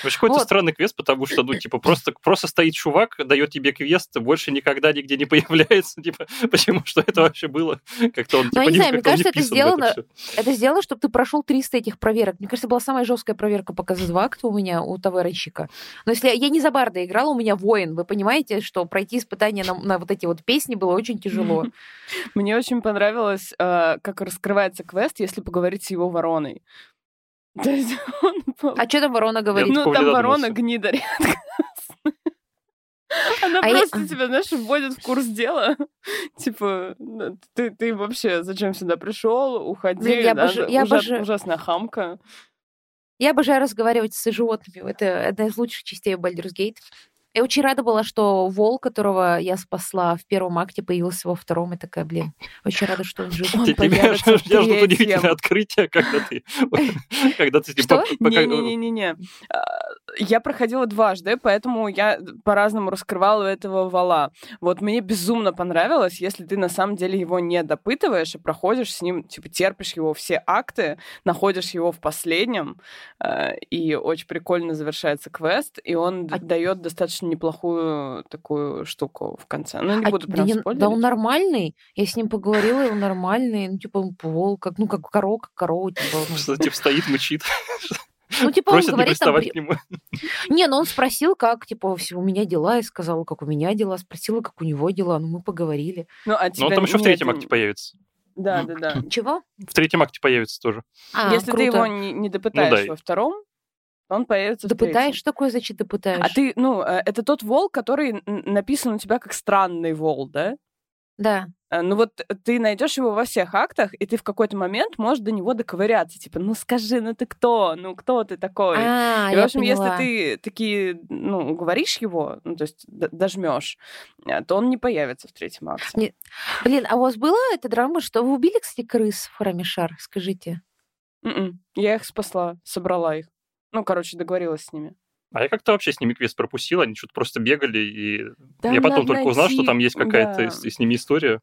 A: Вообще какой-то
B: Вот.
A: странный квест, потому что, ну, типа, просто, просто стоит чувак, дает тебе квест, больше никогда нигде не появляется, типа, [LAUGHS] почему, что это вообще было? Как-то он,
B: Ну, я
A: типа,
B: не
A: не-
B: знаю, мне кажется, это сделано-. Это сделано, чтобы ты прошел 300 этих проверок. Мне кажется, была самая жесткая проверка два акта у меня, у тавернщика. Но если я, я не за барда играла, у меня воин. Вы понимаете, что пройти испытания на, на вот эти вот песни было очень тяжело. [LAUGHS]
C: Мне очень понравилось, э, как раскрывается квест, если поговорить с его вороной. [LAUGHS]
B: А что там ворона говорит?
A: Ну,
C: там ворона гнида [LAUGHS] редко. Она
B: А я-
C: просто тебя, знаешь, вводит в курс дела. [LAUGHS] Типа, ну, ты, ты вообще зачем сюда пришел? Уходи.
B: Блин, я обожа-
C: да,
B: я
C: ужас-
B: обожа-
C: Ужасная хамка.
B: Я обожаю разговаривать с животными. Это одна из лучших частей Baldur's Gate. Я очень рада была, что волк, которого я спасла в первом акте, появился во втором. И такая, блин, очень рада, что он жив.
C: Он
A: Те- Тебя ждут
C: третьем.
A: удивительные открытия, когда ты... [LAUGHS] Когда ты...
B: Что?
A: пока-
C: Не-не-не-не. А, Я проходила дважды, поэтому я по-разному раскрывала этого вала. Вот мне безумно понравилось, если ты на самом деле его не допытываешь и проходишь с ним, типа терпишь его все акты, находишь его в последнем, э, и очень прикольно завершается квест, и он
B: А-
C: дает достаточно неплохую такую штуку в конце. Ну, не
B: А,
C: буду
B: да,
C: прям
B: да
C: спойлерить.
B: он нормальный. Я с ним поговорила, и он нормальный. Ну, типа, он волк, как, ну, как корова, как корова. Типа, [LAUGHS] ну.
A: Что, типа, стоит, мычит. [LAUGHS]
B: Ну, типа, он
A: Просит не
B: говорит там...
A: к нему. [LAUGHS]
B: Не, ну он спросил, как, типа, «Всё, у меня дела, я сказала, как у меня дела, спросила, как у него дела, ну мы поговорили.
C: Ну, а
A: Но он
C: тебя
A: там еще в
C: нет,
A: третьем
C: н-
A: акте появится.
C: Да, да, да.
B: Чего?
A: В третьем акте появится тоже.
B: А,
C: Если ты
B: круто.
C: его не, не допытаешь
A: Ну да.
C: во втором, он появится в
B: Да
C: третьем.
B: пытаешь? Что такое значит ты пытаешь?
C: А ты, ну, э, это тот волк, который написан у тебя как странный волк, да?
B: Да.
C: Э, Ну вот ты найдешь его во всех актах, и ты в какой-то момент можешь до него доковыряться. Типа, ну скажи, ну ты кто? Ну кто ты такой?
B: А,
C: и, в общем,
B: поняла.
C: если ты такие, ну, говоришь его, ну, то есть дожмешь, э, то он не появится в третьем акте.
B: Не- Блин, а у вас была эта драма, что вы убили, кстати, крыс в храме Шар? Скажите.
C: М-м. Я их спасла, собрала их. Ну, короче, договорилась с ними.
A: А я как-то вообще с ними квест пропустил, они что-то просто бегали, и там я потом только найти... узнал, что там есть какая-то да. с, с ними история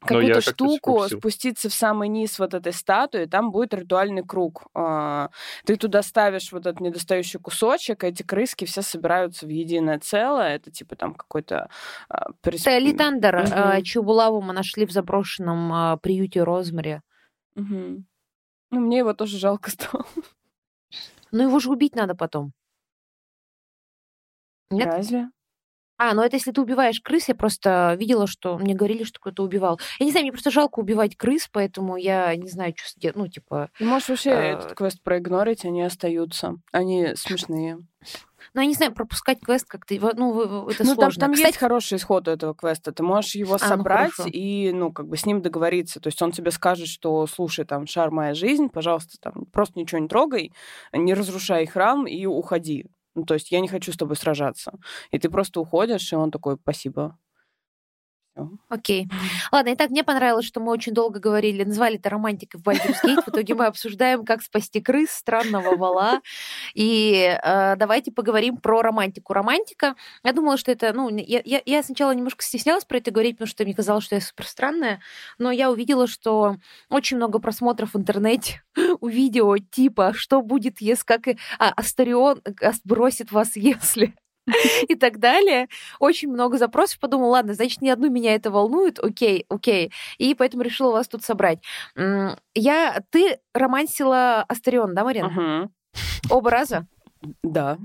C: какую-то штуку, спуститься в самый низ вот этой статуи, там будет ритуальный круг. А, ты туда ставишь вот этот недостающий кусочек, эти крыски все собираются в единое целое. Это типа там какой-то...
B: А, присп... Это Литандер, угу. чью булаву мы нашли в заброшенном приюте Розмари.
C: Угу. Ну, мне его тоже жалко стало.
B: Ну, его же убить надо потом.
C: Нет? Разве?
B: А, ну это если ты убиваешь крыс, я просто видела, что мне говорили, что кто-то убивал. Я не знаю, мне просто жалко убивать крыс, поэтому я не знаю, что сделать. Ну, типа...
C: Ты можешь вообще э... этот квест проигнорить, они остаются. Они смешные.
B: Ну, я не знаю, пропускать квест как-то, ну, это
C: ну,
B: сложно.
C: Там, там Кстати... есть хороший исход у этого квеста. Ты можешь его а, ну, собрать ну, и, ну, как бы с ним договориться. То есть он тебе скажет, что, слушай, там, шар моя жизнь, пожалуйста, там, просто ничего не трогай, не разрушай храм и уходи. Ну, то есть я не хочу с тобой сражаться. И ты просто уходишь, и он такой, спасибо.
B: Окей. Ладно, итак, мне понравилось, что мы очень долго говорили, назвали это романтикой в Baldur's Gate. В итоге мы обсуждаем, как спасти крыс, странного вала. И э, давайте поговорим про романтику. Романтика, я думала, что это, ну, я, я, я сначала немножко стеснялась про это говорить, потому что мне казалось, что я супер странная, но я увидела, что очень много просмотров в интернете у видео типа, что будет, если как а, Астарион бросит вас, если [LAUGHS] и так далее. Очень много запросов. Подумала, ладно, значит, ни одну меня это волнует. Окей, окей. И поэтому решила вас тут собрать. Я... Ты романсила Астарион, да, Марина? Оба раза?
C: Да.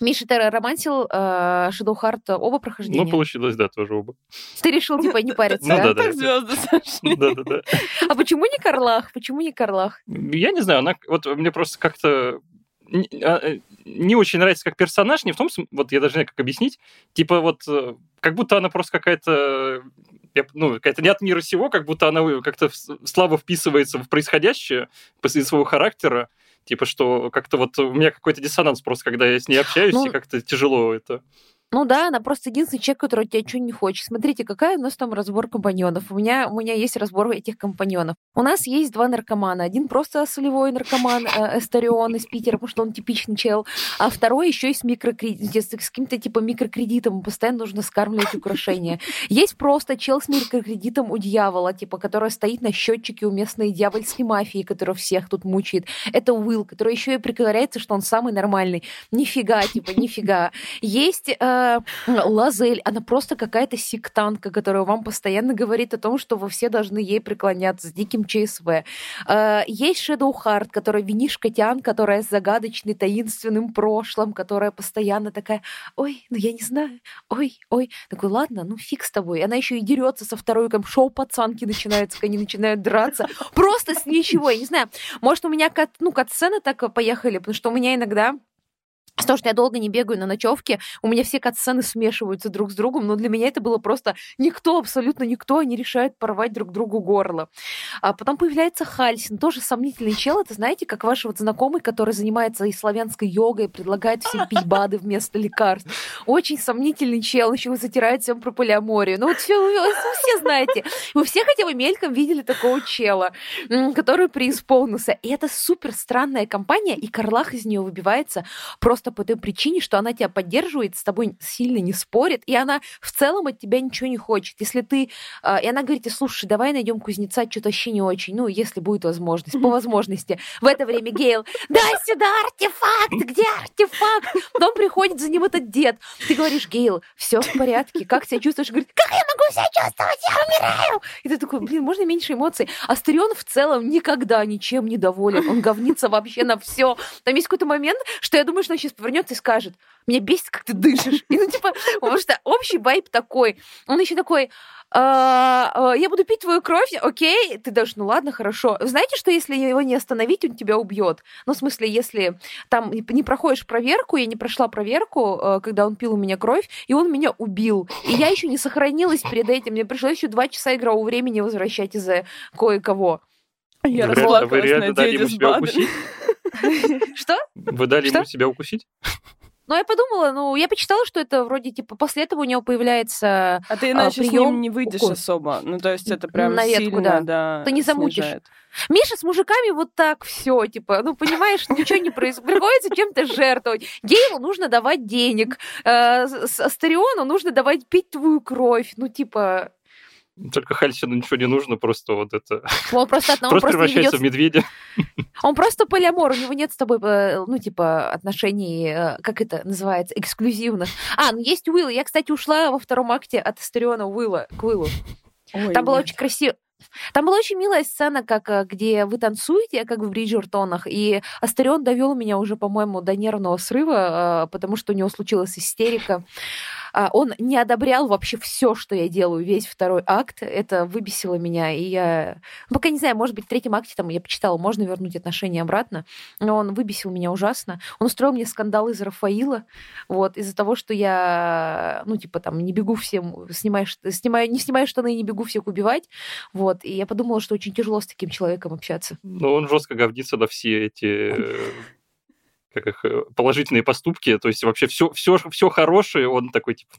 B: Миша, ты романсил э, Shadow Heart оба прохождения?
A: Ну, получилось, да, тоже оба.
B: Ты решил, типа, не париться,
A: Ну, да,
C: да. Так звезды сошли.
A: Да, да, да.
B: А почему не Карлах? Почему не Карлах?
A: Я не знаю, она вот мне просто как-то не очень нравится как персонаж, не в том смысле, вот я даже не знаю, как объяснить, типа вот э, как будто она просто какая-то ну, какая-то не от мира сего, как будто она как-то слабо вписывается в происходящее после своего характера, типа что как-то вот у меня какой-то диссонанс просто, когда я с ней общаюсь, ну, и как-то тяжело это.
B: Ну да, она просто единственный человек, который от тебя ничего не хочет. Смотрите, какая у нас там разбор компаньонов. У меня, у меня есть разбор этих компаньонов. У нас есть два наркомана. Один просто солевой наркоман э, Эстерион из Питера, потому что он типичный чел. А второй еще и с, микрокредит, с каким-то типа микрокредитом. Постоянно нужно скармливать украшения. Есть просто чел с микрокредитом у дьявола, типа, который стоит на счетчике у местной дьявольской мафии, которая всех тут мучает. Это Уилл, который еще и притворяется, что он самый нормальный. Нифига, типа, нифига. Есть э, Лазель, она просто какая-то сектантка, которая вам постоянно говорит о том, что вы все должны ей преклоняться с диким ЧСВ. Э, есть Шэдоу Харт, которая винишка Тян, которая с загадочным, таинственным прошлым, которая постоянно такая, ой, ну я не знаю, ой, ой. Такой, ладно, ну фиг с тобой. Она еще и дерется со второй, как шоу пацанки начинается, они начинают драться. Просто с ничего, я не знаю. Может, у меня кат, ну, кат-сцены так поехали, потому что у меня иногда с того, что я долго не бегаю на ночевке, у меня все катсцены смешиваются друг с другом, но для меня это было просто никто, абсолютно никто не решает порвать друг другу горло. А потом появляется Хальсин, тоже сомнительный чел, это знаете, как ваш вот знакомый, который занимается и славянской йогой, предлагает всем пить [LAUGHS] БАДы вместо лекарств. Очень сомнительный чел, еще затирает всем про полиаморию. Ну вот все, вы все знаете. Вы все хотя бы мельком видели такого чела, который преисполнился. И это супер странная компания, и Карлах из нее выбивается просто просто по той причине, что она тебя поддерживает, с тобой сильно не спорит, и она в целом от тебя ничего не хочет. Если ты... Э, и она говорит, слушай, давай найдем кузнеца, что-то вообще не очень, ну, если будет возможность, по возможности. В это время Гейл, дай сюда артефакт, где артефакт? Потом приходит за ним этот дед. Ты говоришь, Гейл, все в порядке, как себя чувствуешь? Говорит, как я могу себя чувствовать, я умираю. И ты такой, блин, можно меньше эмоций? Астрион в целом никогда ничем не доволен, он говнится вообще на все. Там есть какой-то момент, что я думаю, что он сейчас повернется и скажет, меня бесит, как ты дышишь. И, ну, типа, потому что общий вайп такой. Он еще такой, а, а, я буду пить твою кровь, окей? Ты даже, ну ладно, хорошо. Знаете, что если его не остановить, он тебя убьет? Ну, в смысле, если там не проходишь проверку, я не прошла проверку, а, когда он пил у меня кровь, и он меня убил. И я еще не сохранилась перед этим. Мне пришлось еще два часа игрового времени возвращать из-за кое-кого.
C: Я расплакалась на
A: деде с [LAUGHS] Что?
B: Вы
A: дали ему себя укусить?
B: Но я подумала, ну, я почитала, что это вроде, типа, после этого у него появляется
C: А ты иначе с
B: прием
C: ним не выйдешь
B: укол.
C: особо. Ну, то есть это прям
B: На ветку,
C: сильно,
B: да.
C: да.
B: Ты не замутишь.
C: снижает.
B: Миша с мужиками вот так все, типа, ну, понимаешь, ничего не происходит. Приходится чем-то жертвовать. Гейлу нужно давать денег. Э, с с Астериону нужно давать пить твою кровь. Ну, типа,
A: Только Хальсину ничего не нужно, просто вот это...
B: он просто, он
A: просто превращается
B: ведет
A: в медведя.
B: Он просто полиамор, у него нет с тобой, э, ну, типа, отношений, э, как это называется, эксклюзивных. А, ну есть Уилл. Я, кстати, ушла во втором акте от Астериона Уилла к Уиллу.
C: Ой,
B: Там была очень красиво. Там была очень милая сцена, как, э, где вы танцуете, как в Бриджертонах, и Астерион довел меня уже, по-моему, до нервного срыва, потому что у него случилась истерика. А, Он не одобрял вообще все, что я делаю, весь второй акт. Это выбесило меня, и я... ну, Пока не знаю, может быть, в третьем акте там я почитала, можно вернуть отношения обратно, но он выбесил меня ужасно. Он устроил мне скандал из Рафаила, вот, из-за того, что я, ну, типа, там, не бегу всем, снимаю, снимаю, не снимаю штаны и не бегу всех убивать, вот, и я подумала, что очень тяжело с таким человеком общаться.
A: Но он жестко говнится на все эти как их, э, положительные поступки. То есть вообще все, все, все хорошее, он такой, типа...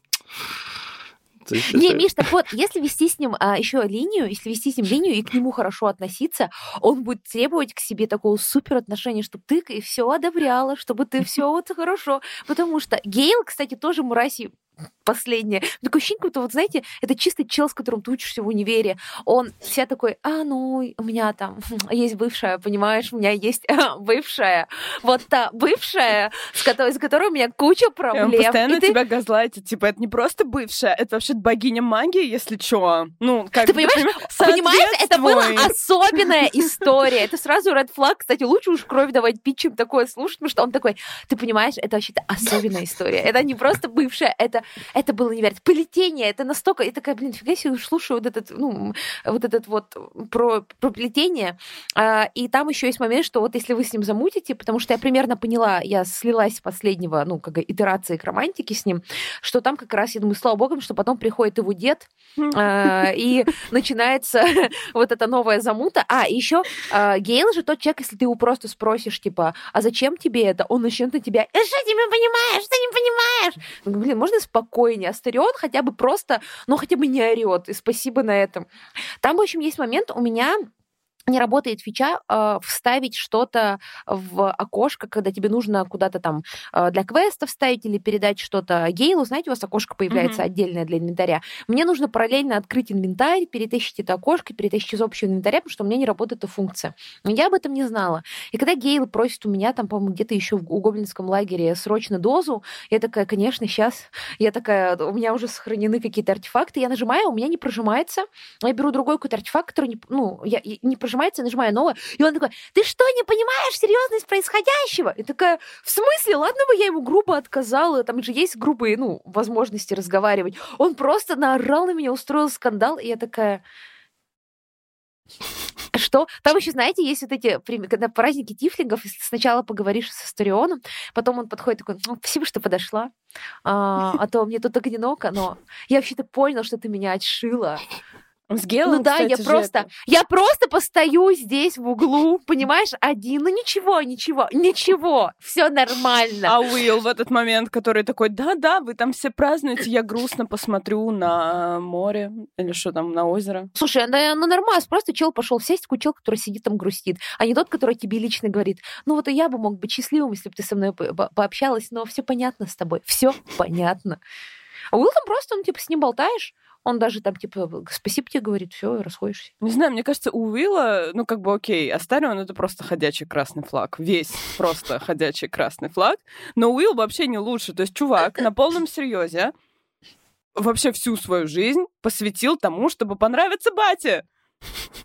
A: Есть
B: Не,
A: это-
B: Миш, так вот, если вести с ним а, еще линию, если вести с ним линию и к нему хорошо относиться, он будет требовать к себе такого супер отношения, чтобы ты все одобряла, чтобы ты все вот хорошо. Потому что Гейл, кстати, тоже мразь и последнее. Такое ощущение, будто, вот знаете, это чистый чел, с которым ты учишься в универе. Он вся такой, а, ну, у меня там [LAUGHS] есть бывшая, понимаешь, у меня есть [LAUGHS] бывшая. Вот та бывшая, с которой, с которой у меня куча
C: И он
B: проблем.
C: постоянно
B: И ты-
C: тебя газлайтит. Типа, это не просто бывшая, это вообще богиня магии, если чё. Ну, как
B: Ты
C: бы,
B: понимаешь, [LAUGHS] Понимаете, это была особенная история. Это сразу red флаг. Кстати, лучше уж кровь давать пить, чем такое слушать, потому что он такой, ты понимаешь, это вообще-то особенная история. Это не просто бывшая, это, это было невероятно. Плетение, это настолько... И такая, блин, фига себе, слушаю вот этот, ну, вот этот вот про, про плетение. А, и там еще есть момент, что вот если вы с ним замутите, потому что я примерно поняла, я слилась с последнего, ну, как бы, итерации к романтике с ним, что там как раз, я думаю, слава богу, что потом приходит его дед, а, и начинается [LAUGHS] вот эта новая замута. А, еще Гейл же тот человек, если ты его просто спросишь, типа, а зачем тебе это? Он начнет на тебя, «Э, что ты не понимаешь, что не понимаешь? Я Блин, можно спокойнее? Астерион хотя бы просто, ну, хотя бы не орет, и спасибо на этом. Там, в общем, есть момент, у меня не работает фича э, вставить что-то в окошко, когда тебе нужно куда-то там э, для квеста вставить или передать что-то Гейлу. Знаете, у вас окошко появляется
C: Мгм.
B: отдельное для инвентаря. Мне нужно параллельно открыть инвентарь, перетащить это окошко, перетащить из общего инвентаря, потому что у меня не работает эта функция. Но я об этом не знала. И когда Гейл просит у меня там, по-моему, где-то еще в гоблинском лагере срочно дозу, я такая, конечно, сейчас. Я такая, у меня уже сохранены какие-то артефакты. Я нажимаю, у меня не прожимается. Я беру другой какой-то артефакт, который не, ну, я, я- не прожимается, я нажимаю новое. И он такой, ты что, не понимаешь серьезность происходящего? И такая, в смысле? Ладно бы я ему грубо отказала, там же есть грубые, ну, возможности разговаривать. Он просто наорал на меня, устроил скандал, и я такая... Что? Там еще, знаете, есть вот эти, когда праздники тифлингов, если сначала поговоришь с Астерионом, потом он подходит такой, «Ну, спасибо, что подошла, а, а то мне тут так одиноко, но я вообще-то понял, что ты меня отшила.
C: С Гейлом,
B: Ну да, я
C: кстати же,
B: просто,
C: это-
B: я просто постою здесь в углу, понимаешь, один, ну ничего, ничего, ничего, все нормально.
C: А Уилл в этот момент, который такой, да-да, вы там все празднуете, я грустно посмотрю на море или что там, на озеро.
B: Слушай, да, ну нормально, просто чел пошел сесть, такой чел, который сидит там грустит, а не тот, который тебе лично говорит, ну вот и я бы мог быть счастливым, если бы ты со мной по- по- пообщалась, но все понятно с тобой, все понятно. А Уилл там просто, ну типа с ним болтаешь, он даже там типа спасибо тебе говорит, все, расходишься.
C: Не знаю, мне кажется, у Уилла, ну, как бы окей, Астарион — это просто ходячий красный флаг. Весь [LAUGHS] просто ходячий красный флаг. Но Уилл вообще не лучше. То есть чувак на полном серьезе вообще всю свою жизнь посвятил тому, чтобы понравиться бате.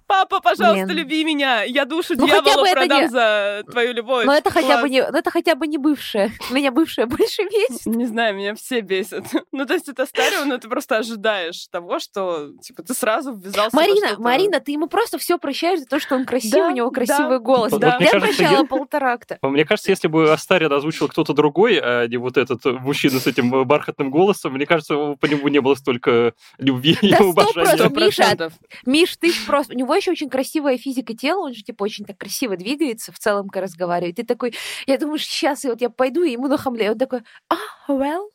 C: Папа, пожалуйста,
B: Блин.
C: люби меня. Я душу
B: Ну, хотя
C: дьявола продам
B: не-
C: за твою любовь.
B: Но это хотя
C: Класс.
B: бы не, это хотя бы не бывшая. Меня бывшая больше бесит.
C: Не знаю, меня все бесят. [LAUGHS] Ну, то есть это Астарион, но ты просто ожидаешь того, что, типа, ты сразу ввязался
B: Марина. Марина, ты ему просто все прощаешь за то, что он красивый,
C: Да,
B: у него
C: да.
B: красивый голос.
A: Вот
C: Да.
A: мне
B: Я
A: кажется,
B: прощала
A: я-
B: пол- полторакта.
A: Мне кажется, если бы Астариан озвучил кто-то другой, а не вот этот мужчина с этим бархатным голосом, мне кажется, по нему не было столько любви и
B: Да
A: уважения.
B: Миша. Миш, ты просто... У него еще очень красивая физика тела, он же, типа, очень так красиво двигается, в целом, когда разговаривает. Ты такой, я думаю, сейчас вот я пойду и ему нахамляю. Он такой, а, well...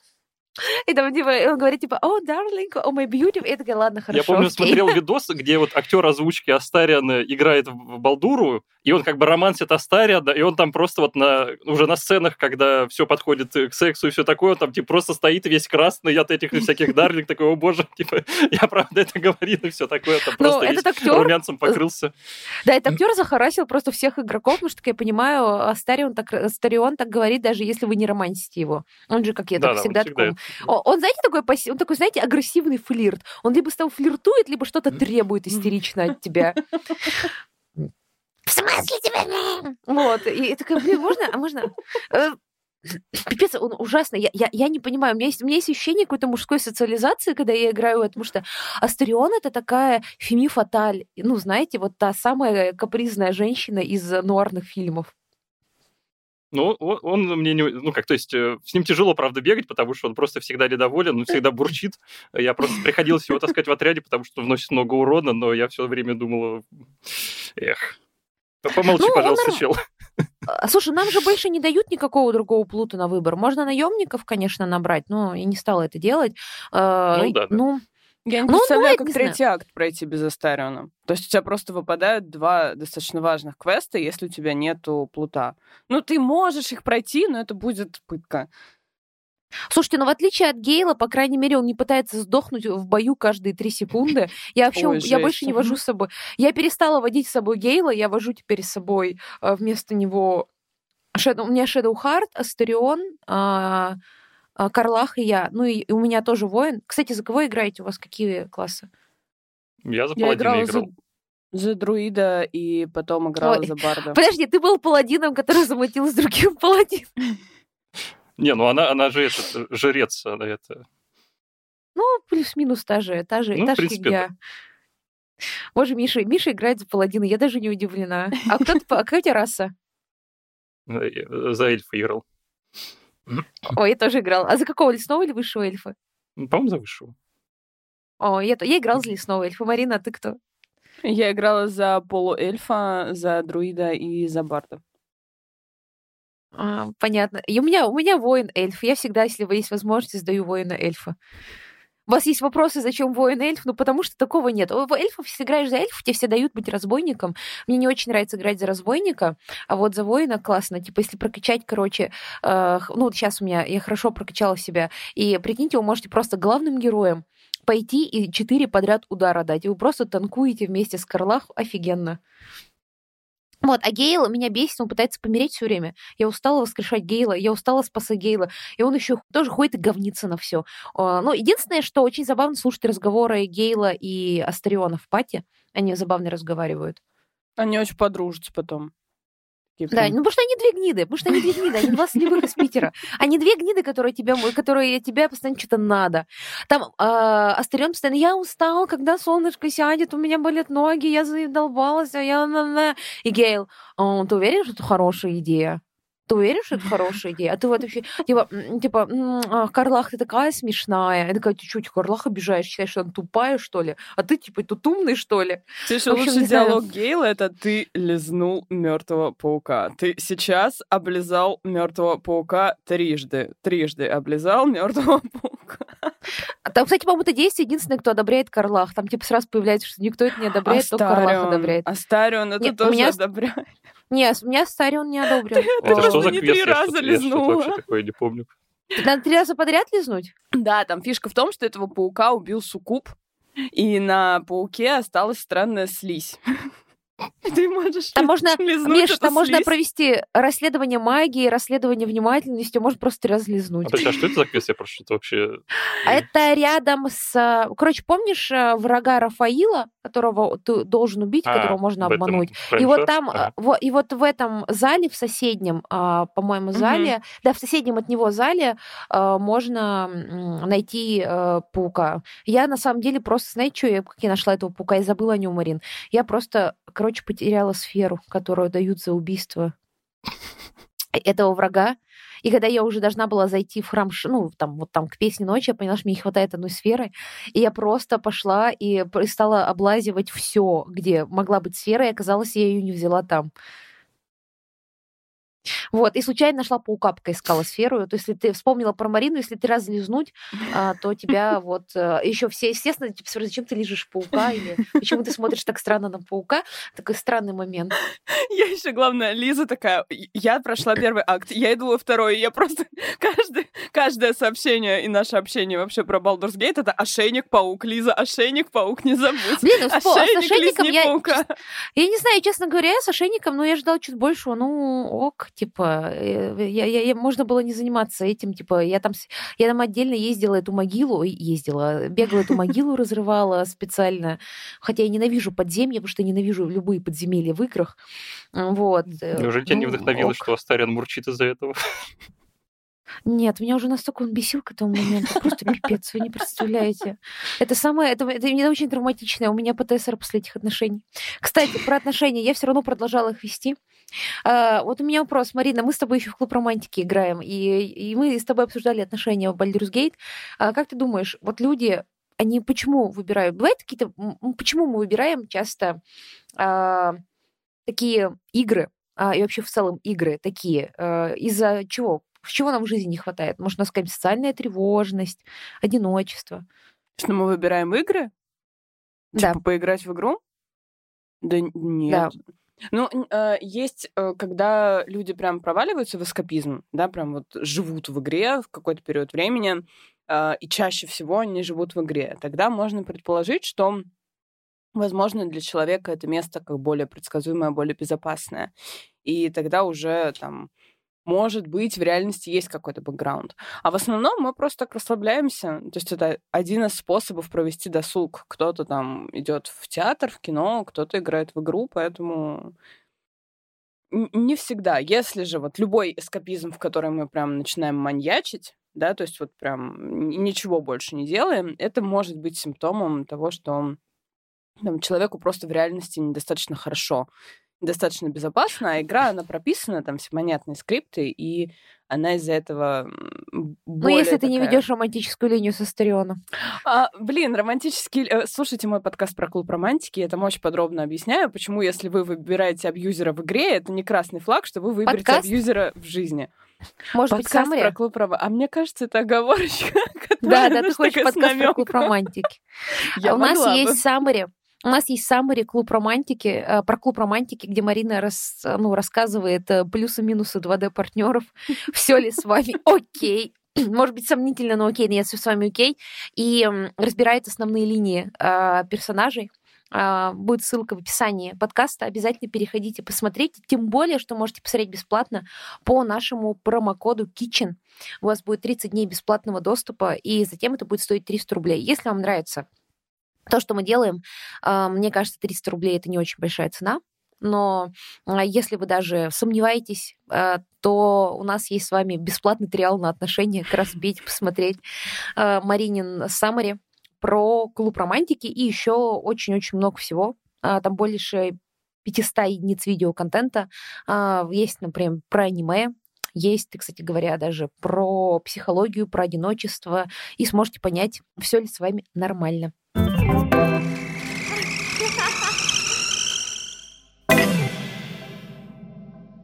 B: И там, типа, он говорит, типа, о, darling, о, my beauty. И я такая, ладно, хорошо,
A: Я помню,
B: окей».
A: смотрел [LAUGHS] видос, где вот актер озвучки Астариана играет в Балдуру, и он как бы романсит Астариана, и он там просто вот на, уже на сценах, когда все подходит к сексу и все такое, он там типа просто стоит весь красный от этих всяких дарлинг, такой, о боже, [LAUGHS] типа, я правда это говорил, и все такое, там
B: Ну,
A: просто
B: этот актер-
A: румянцем покрылся.
B: Да, этот актер захарасил просто всех игроков, потому что, как я понимаю, Астарион так, Астарион так говорит, даже если вы не романтите его. Он же, как я, так всегда. О, Он, знаете, такой, он такой, знаете, агрессивный флирт. Он либо с тобой флиртует, либо что-то требует истерично от тебя. В смысле тебя? Вот. И такая, блин, можно? А можно? Э, Пипец, он ужасный. Я, я, я не понимаю. У меня, есть, у меня есть ощущение какой-то мужской социализации, когда я играю, потому что Астерион это такая феми фаталь. Ну, знаете, вот та самая капризная женщина из нуарных фильмов.
A: Ну, он, он мне не... Ну, как, то есть, э, с ним тяжело, правда, бегать, потому что он просто всегда недоволен, он всегда бурчит. Я просто приходилось его таскать в отряде, потому что он вносит много урона, но я все время думала, эх, помолчи,
B: Ну, он
A: пожалуйста,
B: норм-
A: чел.
B: А, Слушай, нам же больше не дают никакого другого плута на выбор. Можно наемников, конечно, набрать, но я не стала это делать. Э,
A: Ну да, да.
B: Ну,
C: Я не
B: Ну,
C: представляю,
B: бывает,
C: как
B: не знаю.
C: третий акт пройти без Астариона. То есть у тебя просто выпадают два достаточно важных квеста, если у тебя нету плута. Ну, ты можешь их пройти, но это будет пытка.
B: Слушайте, ну в отличие от Гейла, по крайней мере, он не пытается сдохнуть в бою каждые три секунды. [LAUGHS] Я вообще,
C: Ой,
B: я больше не вожу с собой. Я перестала водить с собой Гейла, я вожу теперь с собой э, вместо него... Shadow- у меня Shadow Heart, Астерион, а, Карлах и я. Ну и у меня тоже воин. Кстати, за кого играете? У вас какие классы?
A: Я за
C: Я
A: паладина
C: играла
A: играл.
C: за, за друида и потом играла
B: Ой,
C: за барда.
B: Подожди, ты был паладином, который замутил с другим паладином.
A: Не, ну она, она же этот, жрец, она это...
B: Ну, плюс-минус та же, та же,
A: Ну,
B: та
A: в
B: же
A: принципе,
B: фигня. Боже, Миша, Миша играет за паладина, я даже не удивлена. А кто, ты, а какая у тебя раса?
A: э, За эльфа играл.
B: Ой, я тоже играл. А за какого, лесного или высшего эльфа?
A: Ну, По-моему, за высшего.
B: О, я, я играл за лесного эльфа. Марина, а ты кто?
C: Я играла за полуэльфа, за друида и за барда.
B: А, понятно. И у меня, у меня воин эльф. Я всегда, если есть возможность, сдаю воина эльфа. У вас есть вопросы, зачем воин эльф? Ну, потому что такого нет. У эльфов, если играешь за эльфов, тебе все дают быть разбойником. Мне не очень нравится играть за разбойника, а вот за воина классно. Типа, если прокачать, короче, э, ну, вот сейчас у меня, я хорошо прокачала себя, и прикиньте, вы можете просто главным героем пойти и четыре подряд удара дать. И вы просто танкуете вместе с Карлах. Офигенно. Вот, а Гейл меня бесит, он пытается помереть все время. Я устала воскрешать Гейла, я устала спасать Гейла. И он еще тоже ходит и говнится на все. Ну, единственное, что очень забавно слушать разговоры Гейла и Астариона в пати. Они забавно разговаривают.
C: Они очень подружатся потом. Такие
B: Да, ну потому что они две гниды, потому что они две гниды, они два слепых из Питера. Они две гниды, которые тебе, которые тебе постоянно что-то надо. Там э, Астарион постоянно, я устал, когда солнышко сядет, у меня болят ноги, я задолбалась, а я... на- на». И Гейл, «О, ты уверен, что это хорошая идея? Ты уверен, что это хорошая идея? А ты вот вообще, типа, типа, а, Карлах, ты такая смешная. Я такая, ты что, Карлах обижаешь? Считаешь, что она тупая, что ли? А ты, типа, тут умный, что ли? В общем,
C: лучший
B: не знаю.
C: диалог Гейла это ты лизнул мертвого паука. Ты сейчас облизал мертвого паука трижды. Трижды облизал мертвого [LAUGHS] паука.
B: А Там, кстати, по-моему, это действие единственное, кто одобряет Карлах. Там, типа, сразу появляется, что никто это не одобряет, только Карлах
C: Астарион.
B: одобряет.
C: Астарион это
B: Нет,
C: тоже
B: меня-
C: одобряет.
B: Нет, у меня Старион не одобрен.
A: Это что за
C: не
A: квест?
C: три
A: Я
C: раза
A: что-то- вообще такое не помню.
B: Надо три раза подряд лизнуть?
C: Да, там фишка в том, что этого паука убил суккуб, и на пауке осталась странная слизь. [LAUGHS] Ты можешь
B: Там можно, Миш, там можно провести расследование магии, расследование внимательности, можно просто три раза лизнуть.
A: А, подожди, а что это за квест? Я просто что-то вообще...
B: А это рядом с... э, Короче, помнишь э, врага Рафаила, которого ты должен убить,
A: А,
B: которого можно
A: этом
B: обмануть? И вот там,
A: Ага.
B: э, во- и вот в этом зале, в соседнем, а, по-моему, зале, да, в соседнем от него зале а, можно найти паука. Я на самом деле просто, знаете, что я, как я нашла этого паука? Я забыла о нем, Марин. Я просто, короче, потеряла сферу, которую дают за убийство. этого врага. И когда я уже должна была зайти в храм, ну, там, вот там к песне ночи, я поняла, что мне не хватает одной сферы. И я просто пошла и стала облазивать все, где могла быть сфера, и оказалось, я ее не взяла там. Вот, и случайно нашла паука, пока искала сферу. То есть, если ты вспомнила про Марину, если ты раз лизнуть, а, то тебя вот э, еще все, естественно, типа, зачем ты лежишь паука, или почему ты смотришь так странно на паука. Такой странный момент.
C: Я еще, главное, Лиза такая, я прошла первый акт, я иду во второй, я просто [LAUGHS] каждое, каждое сообщение и наше общение вообще про Baldur's Gate это ошейник-паук, Лиза, ошейник-паук, не забудь.
B: Блин, ну, ошейник, с ошейником я, паука. я не знаю, честно говоря, с ошейником, но я ждала чуть большего, ну ок, типа, э, я, я, я, можно было не заниматься этим, типа, я там, я там отдельно ездила эту могилу, ездила, бегала эту могилу, разрывала специально, хотя я ненавижу подземья, потому что ненавижу любые подземелья в играх, вот.
A: Э, Неужели тебя не ну, вдохновилось, что Астариан мурчит из-за этого?
B: Нет, меня уже настолько он бесил к этому моменту. Просто пипец, вы не представляете. Это самое, это, это, это очень травматичное. У меня ПТСР после этих отношений. Кстати, про отношения. Я все равно продолжала их вести. А, вот у меня вопрос, Марина, мы с тобой еще в клуб романтики играем, и, и мы с тобой обсуждали отношения в Baldur's Gate. А, как ты думаешь, вот люди, они почему выбирают? Бывают какие-то... Почему мы выбираем часто а, такие игры, а, и вообще в целом игры такие? А, из-за чего? Чего нам в жизни не хватает? Может, у нас какая-то социальная тревожность, одиночество?
C: Что мы выбираем игры?
B: Да.
C: Типа поиграть в игру? Да нет. Да. Ну, э, есть, э, когда люди прям проваливаются в эскапизм, да, прям вот живут в игре в какой-то период времени, э, и чаще всего они живут в игре. Тогда можно предположить, что, возможно, для человека это место как более предсказуемое, более безопасное. И тогда уже там может быть, в реальности есть какой-то бэкграунд. А в основном мы просто так расслабляемся. То есть это один из способов провести досуг. Кто-то там идет в театр, в кино, кто-то играет в игру, поэтому не всегда. Если же вот любой эскапизм, в который мы прям начинаем маньячить, да, то есть вот прям ничего больше не делаем, это может быть симптомом того, что там, человеку просто в реальности недостаточно хорошо достаточно безопасно, а игра, она прописана, там все понятные скрипты, и она из-за этого
B: Ну, если такая... ты не ведешь романтическую линию со Стариона.
C: А, блин, романтический... Э, слушайте мой подкаст про клуб романтики, я там очень подробно объясняю, почему, если вы выбираете абьюзера в игре, это не красный флаг, что вы выберете подкаст? абьюзера в жизни.
B: Может подкаст быть,
C: про клуб романтики. А мне кажется, это оговорочка. [LAUGHS]
B: Да, да, ты хочешь подкаст про клуб романтики. [LAUGHS] А у нас есть саммари у нас есть саммари клуб романтики, э, про клуб романтики, где Марина рас, ну, рассказывает э, плюсы-минусы 2D-партнеров. [LAUGHS] Все ли с вами окей? [CLEARS THROAT] Может быть, сомнительно, но окей, нет, все с вами окей. И разбирает основные линии э, персонажей. Будет ссылка в описании подкаста. Обязательно переходите, посмотрите. Тем более, что можете посмотреть бесплатно по нашему промокоду Kitchen. У вас будет 30 дней бесплатного доступа, и затем это будет стоить 300 рублей. Если вам нравится то, что мы делаем, а, мне кажется, 300 рублей это не очень большая цена, но а, если вы даже сомневаетесь, а, то у нас есть с вами бесплатный триал на отношения, как раз посмотреть Маринин Самари про клуб романтики и еще очень-очень много всего. Там больше 500 единиц видеоконтента. Есть, например, про аниме, есть, кстати говоря, даже про психологию, про одиночество, и сможете понять, все ли с вами нормально.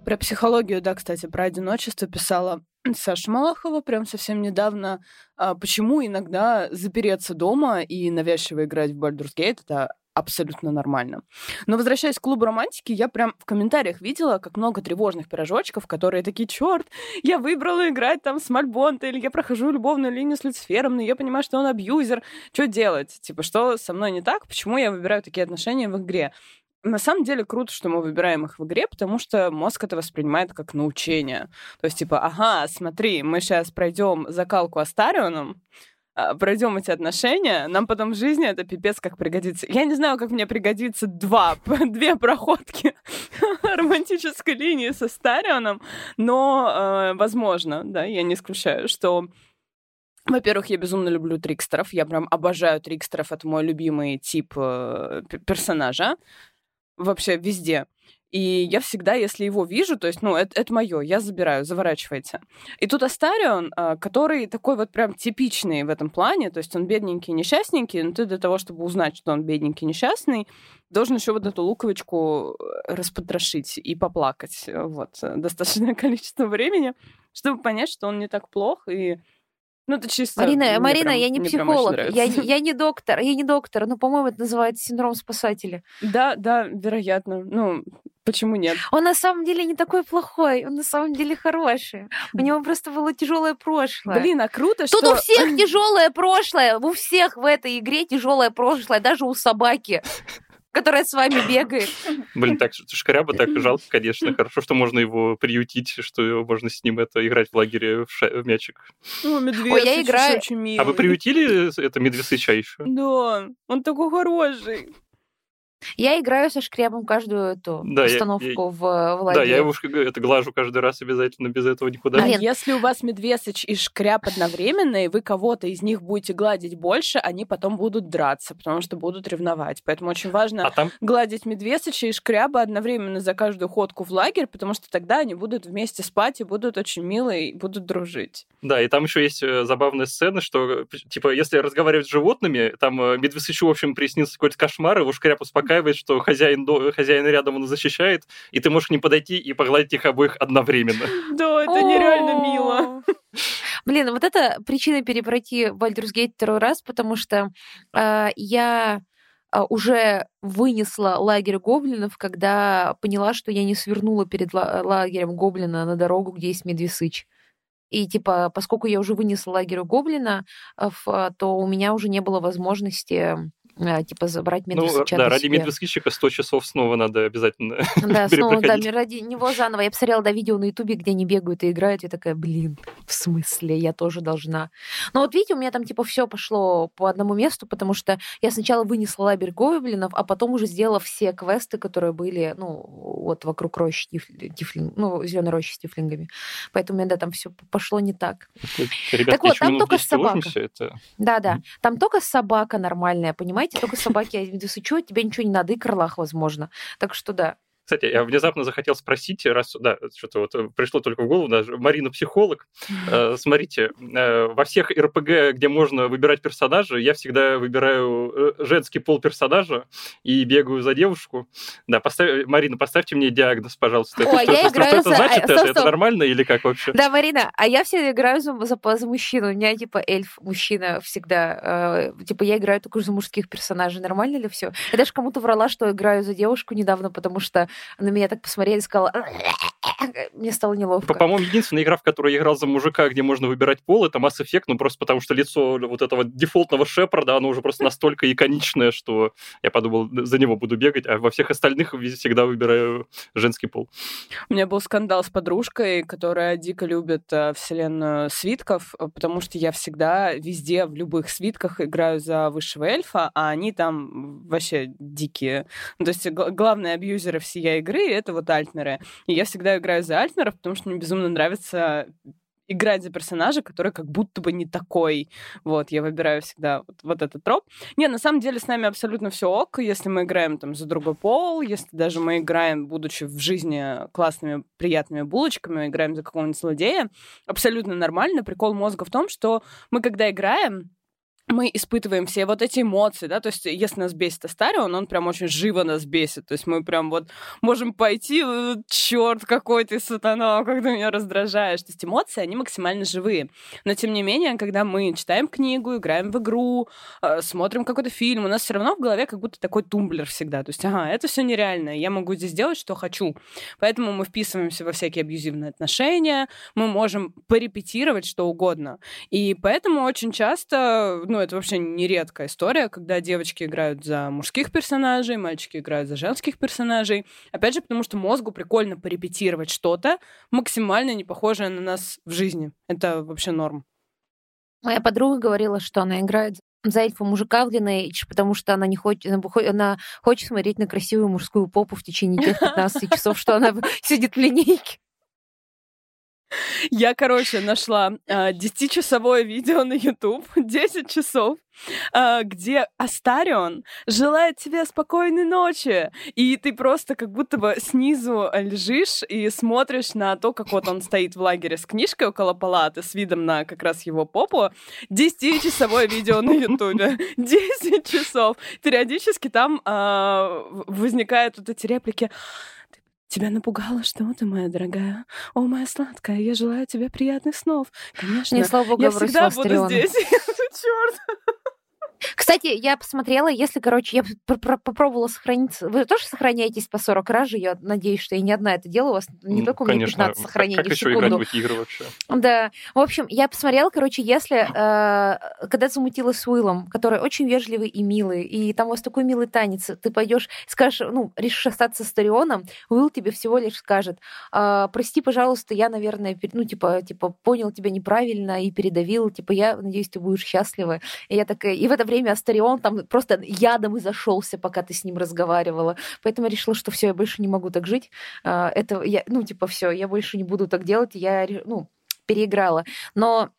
C: Про психологию, да, кстати, про одиночество писала Саша Малахова прям совсем недавно. А почему иногда запереться дома и навязчиво играть в Baldur's Gate — это абсолютно нормально. Но возвращаясь к клубу романтики, я прям в комментариях видела, как много тревожных пирожочков, которые такие, черт, я выбрала играть там с Мальбонта, или я прохожу любовную линию с Люцифером, но я понимаю, что он абьюзер. Что делать? Типа, что со мной не так? Почему я выбираю такие отношения в игре? На самом деле круто, что мы выбираем их в игре, потому что мозг это воспринимает как научение. То есть, типа, ага, смотри, мы сейчас пройдем закалку Астарионом, пройдем эти отношения, нам потом в жизни это пипец как пригодится. Я не знаю, как мне пригодится два, [LAUGHS] две проходки [LAUGHS] романтической линии со Старионом, но э, возможно, да, я не исключаю, что во-первых, я безумно люблю трикстеров. Я прям обожаю трикстеров. Это мой любимый тип э, персонажа. Вообще везде. И я всегда, если его вижу, то есть, ну, это, это мое, я забираю, заворачивайте. И тут Астарион, а, который такой вот прям типичный в этом плане, то есть он бедненький, несчастненький, но ты для того, чтобы узнать, что он бедненький, несчастный, должен еще вот эту луковичку э, распотрошить и поплакать. Вот, достаточное [LAUGHS] количество времени, чтобы понять, что он не так плох, и ну, это чисто...
B: Марина, Марина, прям, я не психолог, я, я не доктор, я не доктор, но, по-моему, это называется синдром спасателя.
C: Да, да, вероятно. Ну, почему нет?
B: Он на самом деле не такой плохой, он на самом деле хороший. У него просто было тяжелое прошлое.
C: Блин, а круто,
B: Тут
C: что...
B: у всех тяжелое прошлое, у всех в этой игре тяжелое прошлое, даже у собаки которая с вами бегает. [LAUGHS]
A: Блин, так шкаряба так жалко, конечно. Хорошо, что можно его приютить, что можно с ним это играть в лагере в, ша... в мячик.
C: О, медведь Ой, я играю. Очень милый.
A: А вы приютили это медведсыча еще?
C: Да, он такой хороший.
B: Я играю со шкребом каждую эту да, установку я, в, в лагере.
A: Да, я его это глажу каждый раз обязательно, без этого никуда.
C: А если у вас медвесыч и шкряб одновременно, и вы кого-то из них будете гладить больше, они потом будут драться, потому что будут ревновать. Поэтому очень важно а там... гладить медвесыча и шкряба одновременно за каждую ходку в лагерь, потому что тогда они будут вместе спать и будут очень милые, и будут дружить.
A: Да, и там еще есть э, забавная сцена, что, типа, если разговаривать с животными, там э, медвесычу, в общем, приснился какой-то кошмар, его шкряб успокаивает, успокаивает, что хозяин, до... хозяин рядом он защищает, и ты можешь ним подойти и погладить их обоих одновременно. [LAUGHS]
C: Да, это нереально мило. [LAUGHS]
B: Блин, вот это причина перепройти Baldur's Gate второй раз, потому что э, я а, уже вынесла лагерь гоблинов, когда поняла, что я не свернула перед лагерем гоблина на дорогу, где есть медвесыч. И типа, поскольку я уже вынесла лагерь гоблина, то у меня уже не было возможности а, типа забрать медвежача
A: Ну, да, ради медвежкищика 100 часов снова надо обязательно [LAUGHS]
B: Да, [LAUGHS] снова, да, ради него заново. Я посмотрела, да, видео на Ютубе, где они бегают и играют, я такая, блин, в смысле, я тоже должна. Но вот видите, у меня там типа все пошло по одному месту, потому что я сначала вынесла лабер гоблинов, а потом уже сделала все квесты, которые были, ну, вот вокруг рощи тифлинг, ну, зеленой рощи с тифлингами. Поэтому у меня, да, там все пошло не так.
A: Ребята, так вот, там только собака. Это...
B: Да, да. Там только собака нормальная, понимаете? Понимаете, только собаки, а весучу, тебе ничего не надо, и крылах, возможно. Так что да.
A: Кстати, я внезапно захотел спросить, раз, да, что-то вот э, пришло только в голову, даже Марина психолог. Э, смотрите, э, во всех РПГ, где можно выбирать персонажа, я всегда выбираю женский пол персонажа и бегаю за девушку. Да, поставь, Марина, поставьте мне диагноз, пожалуйста.
B: О, это, я что, играю что,
A: это значит? Стоп, это, стоп. это нормально или как вообще?
B: Да, Марина, а я все играю за, за, за мужчину. У меня типа эльф, мужчина всегда. Э, типа я играю только за мужских персонажей. Нормально ли все? Я даже кому-то врала, что играю за девушку недавно, потому что на меня так посмотрели и сказала, мне стало неловко.
A: По-моему, единственная игра, в которой я играл за мужика, где можно выбирать пол, это Mass Effect, ну просто потому что лицо вот этого дефолтного Шепарда, оно уже просто настолько иконичное, что я подумал, за него буду бегать, а во всех остальных всегда выбираю женский пол.
C: У меня был скандал с подружкой, которая дико любит э, вселенную свитков, э, потому что я всегда везде, в любых свитках играю за высшего эльфа, а они там вообще дикие. Ну, то есть главные абьюзеры всей игры — это вот альтнеры. И я всегда играю за альтнеров, потому что мне безумно нравится играть за персонажа, который как будто бы не такой. Вот, я выбираю всегда вот, вот этот троп. Не, на самом деле с нами абсолютно все ок, если мы играем там за другой пол, если даже мы играем, будучи в жизни классными, приятными булочками, играем за какого-нибудь злодея, абсолютно нормально. Прикол мозга в том, что мы когда играем, мы испытываем все вот эти эмоции, да, то есть если нас бесит Астарион, он прям очень живо нас бесит, то есть мы прям вот можем пойти, «Э, черт, какой ты сатана, как ты меня раздражаешь, то есть эмоции, они максимально живые, но тем не менее, когда мы читаем книгу, играем в игру, э, смотрим какой-то фильм, у нас все равно в голове как будто такой тумблер всегда, то есть, ага, это все нереально, я могу здесь делать, что хочу, поэтому мы вписываемся во всякие абьюзивные отношения, мы можем порепетировать что угодно, и поэтому очень часто ну, это вообще нередкая история, когда девочки играют за мужских персонажей, мальчики играют за женских персонажей. Опять же, потому что мозгу прикольно порепетировать что-то максимально не похожее на нас в жизни. Это вообще норм.
B: Моя подруга говорила, что она играет за эльфа мужика в Lineage, потому что она не хочет, она хочет смотреть на красивую мужскую попу в течение тех 15 часов, что она сидит в линейке.
C: Я, короче, нашла э, 10-часовое видео на YouTube, [LAUGHS] 10 часов, э, где Астарион желает тебе спокойной ночи. И ты просто как будто бы снизу лежишь и смотришь на то, как вот он стоит в лагере с книжкой около палаты, с видом на как раз его попу. 10-часовое видео на YouTube. [LAUGHS] 10 часов. Периодически там э, возникают вот эти реплики. Тебя напугало что ты, моя дорогая? О, моя сладкая, я желаю тебе приятных снов. Конечно,
B: Не, слава богу,
C: я всегда буду здесь. [LAUGHS] Черт.
B: Кстати, я посмотрела, если, короче, я пр- пр- попробовала сохраниться. Вы тоже сохраняетесь по 40 раз же? Я надеюсь, что я не одна это делаю. У вас не
A: Ну,
B: только у меня
A: Конечно,
B: 15
A: как-
B: сохранений
A: как
B: в
A: еще играть в эти игры вообще?
B: Да. В общем, я посмотрела, короче, если... э, когда замутила с Уиллом, который очень вежливый и милый, и там у вас такой милый танец, ты пойдешь, скажешь, ну, решишь остаться с Тарионом, Уилл тебе всего лишь скажет, «А, прости, пожалуйста, я, наверное, ну, типа, типа, понял тебя неправильно и передавил, типа, я надеюсь, ты будешь счастлива. И я такая... И в это время Астарион там просто ядом и зашелся, пока ты с ним разговаривала. Поэтому я решила, что все, я больше не могу так жить. А, Это я, ну, типа, все, я больше не буду так делать. Я, ну, переиграла. Но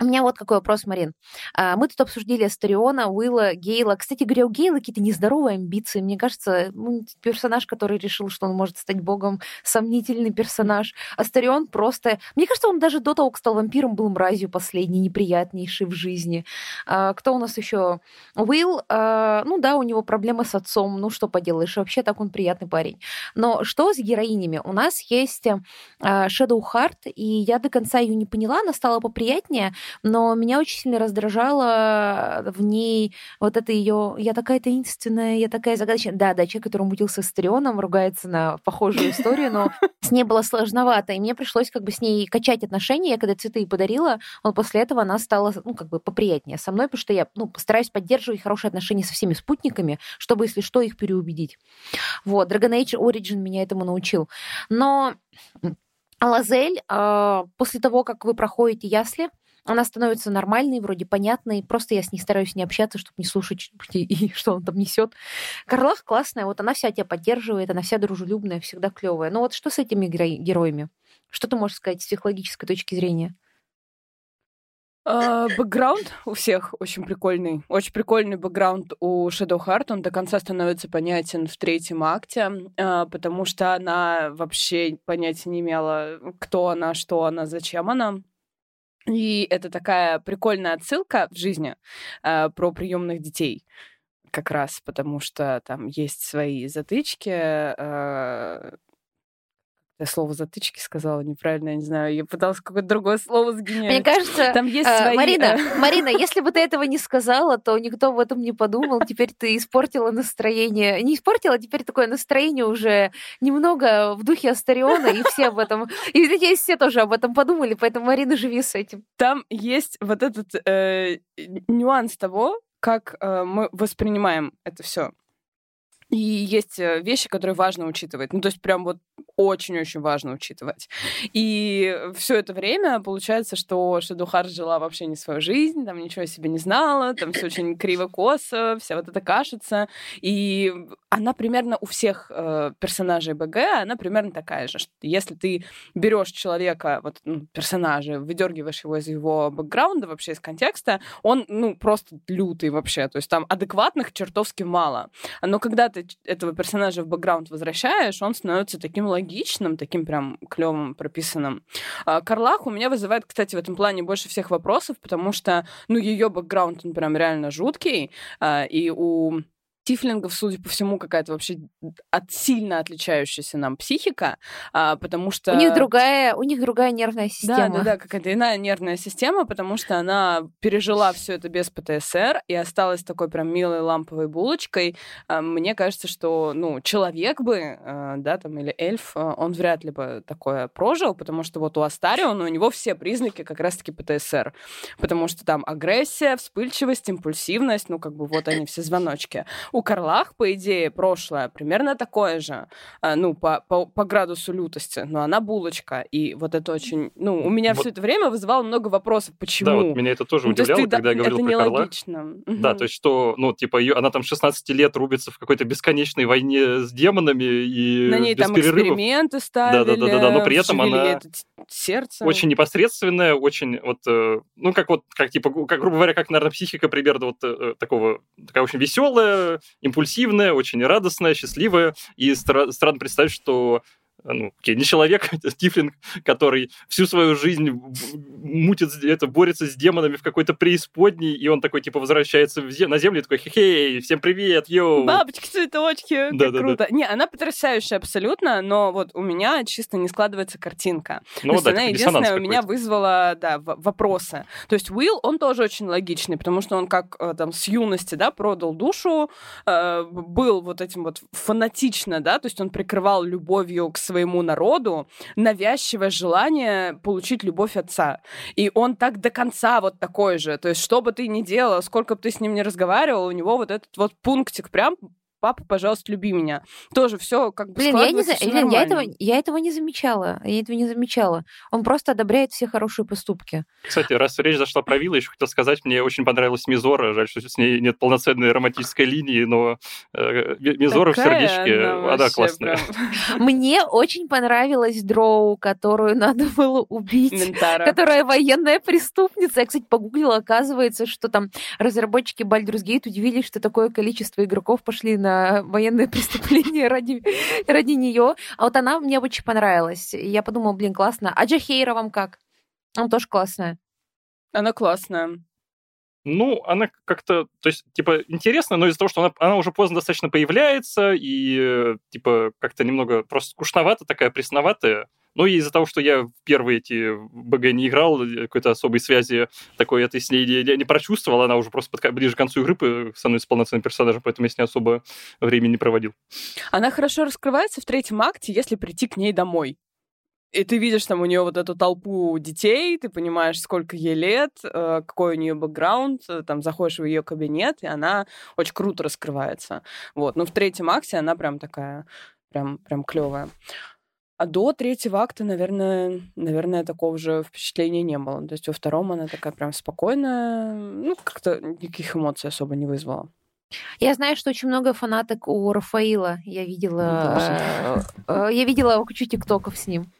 B: у меня вот какой вопрос, Марин. А, Мы тут обсудили Астариона, Уилла, Гейла. Кстати говоря, у Гейла какие-то нездоровые амбиции. Мне кажется, ну, персонаж, который решил, что он может стать богом, сомнительный персонаж. Астарион просто... Мне кажется, он даже до того, как стал вампиром, был мразью последней, неприятнейшей в жизни. А, Кто у нас еще? Уилл, а, ну да, у него проблемы с отцом, ну что поделаешь, вообще так он приятный парень. Но что с героинями? У нас есть а, Shadow Heart, и я до конца ее не поняла, она стала поприятнее, но меня очень сильно раздражало в ней вот это ее «я такая таинственная, я такая загадочная». Да, да, человек, который мутился с Трионом, ругается на похожую историю, но [LAUGHS] с ней было сложновато, и мне пришлось как бы с ней качать отношения. Я когда цветы ей подарила, вот после этого она стала, ну, как бы поприятнее со мной, потому что я, ну, постараюсь поддерживать хорошие отношения со всеми спутниками, чтобы, если что, их переубедить. Вот, Dragon Age Origin меня этому научил. Но Лазель, а, после того, как вы проходите ясли, она становится нормальной, вроде понятной. Просто я с ней стараюсь не общаться, чтобы не слушать, [LAUGHS] и, что он там несет. Карлах классная, вот она вся тебя поддерживает, она вся дружелюбная, всегда клевая. Но вот что с этими геро- героями? Что ты можешь сказать с психологической точки зрения?
C: А, Бэкграунд у всех очень прикольный. Очень прикольный бэкграунд у Shadow Heart. Он до конца становится понятен в третьем акте, а, потому что она вообще понятия не имела, кто она, что она, зачем она. И это такая прикольная отсылка в жизни а, про приемных детей как раз, потому что там есть свои затычки. а, Я слово затычки сказала неправильно, я не знаю. Я пыталась какое-то другое слово сгенерить.
B: Мне кажется,
C: Там есть
B: э,
C: свои...
B: Марина,
C: э,
B: Марина, [LAUGHS] если бы ты этого не сказала, то никто об этом не подумал. Теперь ты испортила настроение. Не испортила, теперь такое настроение уже немного в духе Астариона, и все об этом... И надеюсь, все тоже об этом подумали, поэтому, Марина, живи с этим.
C: Там есть вот этот э, нюанс того, как э, мы воспринимаем это все. И есть э, вещи, которые важно учитывать. Ну, то есть прям вот очень-очень важно учитывать. И все это время получается, что Шадухар жила вообще не свою жизнь, там ничего о себе не знала, там все очень криво-косо, вся вот эта кашица. И она примерно у всех э, персонажей БГ, она примерно такая же. Что если ты берешь человека, вот ну, персонажа, выдергиваешь его из его бэкграунда, вообще из контекста, он, ну, просто лютый вообще. То есть там адекватных чертовски мало. Но когда ты этого персонажа в бэкграунд возвращаешь, он становится таким логичным, таким прям клевым, прописанным. А, Карлах у меня вызывает, кстати, в этом плане больше всех вопросов, потому что, ну, ее бэкграунд, он прям реально жуткий, а, и у Тифлингов, судя по всему, какая-то вообще от, сильно отличающаяся нам психика, а, потому что...
B: У них другая, у них другая нервная
C: Да,
B: система.
C: да, да, какая-то иная нервная система, потому что она пережила все это без ПТСР и осталась такой прям милой ламповой булочкой. А, Мне кажется, что, ну, человек бы, э, да, там, или эльф, э, он вряд ли бы такое прожил, потому что вот у Астариона у него все признаки как раз-таки ПТСР, потому что там агрессия, вспыльчивость, импульсивность, ну, как бы вот они все звоночки. У Карлах, по идее, прошлое примерно такое же, а, ну, по, по, по градусу лютости, но она булочка, и вот это очень, ну, у меня
A: Вот.
C: все это время вызывало много вопросов, почему.
A: Да, вот меня это тоже
C: Ну, то
A: удивляло,
C: ты, да,
A: когда я говорил
C: это
A: про Карла.
C: нелогично.
A: Да,
C: Мгм.
A: то есть что, ну, типа, ее, она там 16 лет рубится в какой-то бесконечной войне с демонами и
C: На ней
A: без
C: там
A: перерывов.
C: эксперименты ставили,
A: Да-да-да-да, но при этом она-
C: сердце.
A: Очень непосредственная, очень вот, э, ну, как вот, как типа, как, грубо говоря, как, наверное, психика примерно вот э, такого, такая очень веселая, импульсивная, очень радостная, счастливая. И стра- странно представить, что ну, окей, не человек, [LAUGHS] Тифлинг, который всю свою жизнь мутит, это, борется с демонами в какой-то преисподней, и он такой, типа, возвращается в зем... на землю и такой, хей, всем привет, йоу.
C: Бабочки, цветочки, да, как да, круто. Да. Не, она потрясающая абсолютно, но вот у меня чисто не складывается картинка. Ну, То есть да, она единственная у меня вызвала, да, вопросы. То есть Уилл, он тоже очень логичный, потому что он как э, там с юности, да, продал душу, э, был вот этим вот фанатично, да, то есть он прикрывал любовью к своему народу навязчивое желание получить любовь отца. И он так до конца вот такой же. То есть, что бы ты ни делал, сколько бы ты с ним не разговаривал, у него вот этот вот пунктик прям папа, пожалуйста, люби меня. Тоже все как бы
B: Блин, я, не за... Блин я, этого, я этого не замечала. Я этого не замечала. Он просто одобряет все хорошие поступки.
A: Кстати, раз речь зашла про Вилла, еще хотел сказать, мне очень понравилась Мизора. Жаль, что с ней нет полноценной романтической линии, но э, Мизора в сердечке, она, она классная. [LAUGHS]
B: Мне очень понравилась Дроу, которую надо было убить. Ментара. Которая военная преступница. Я, кстати, погуглила, оказывается, что там разработчики Baldur's Gate удивились, что такое количество игроков пошли на военное [LAUGHS] преступление ради, ради нее. А вот она мне очень понравилась. Я подумала, блин, классно. А Джахейра вам как? Она тоже классная.
C: Она классная.
A: Ну, она как-то, то есть, типа, интересно, но из-за того, что она, она уже поздно достаточно появляется, и, типа, как-то немного просто скучновато, такая пресноватая, ну и из-за того, что я в первые эти БГ не играл, э, какой-то особой связи такой этой с ней не, не прочувствовал, она уже просто под, ближе к концу игры становится полноценным персонажем, поэтому я с ней особо времени не проводил.
C: Она хорошо раскрывается в третьем акте, если прийти к ней домой. И ты видишь там у нее вот эту толпу детей, ты понимаешь, сколько ей лет, э, какой у нее бэкграунд, э, там заходишь в ее кабинет, и она очень круто раскрывается. Вот. Но в третьем акте она прям такая, прям, прям клевая. А до третьего акта, наверное, наверное, такого же впечатления не было. То есть во втором она такая прям спокойная, ну, как-то никаких эмоций особо не вызвала.
B: Я знаю, что очень много фанаток у Рафаила. Я видела, э, э, я видела кучу тиктоков с ним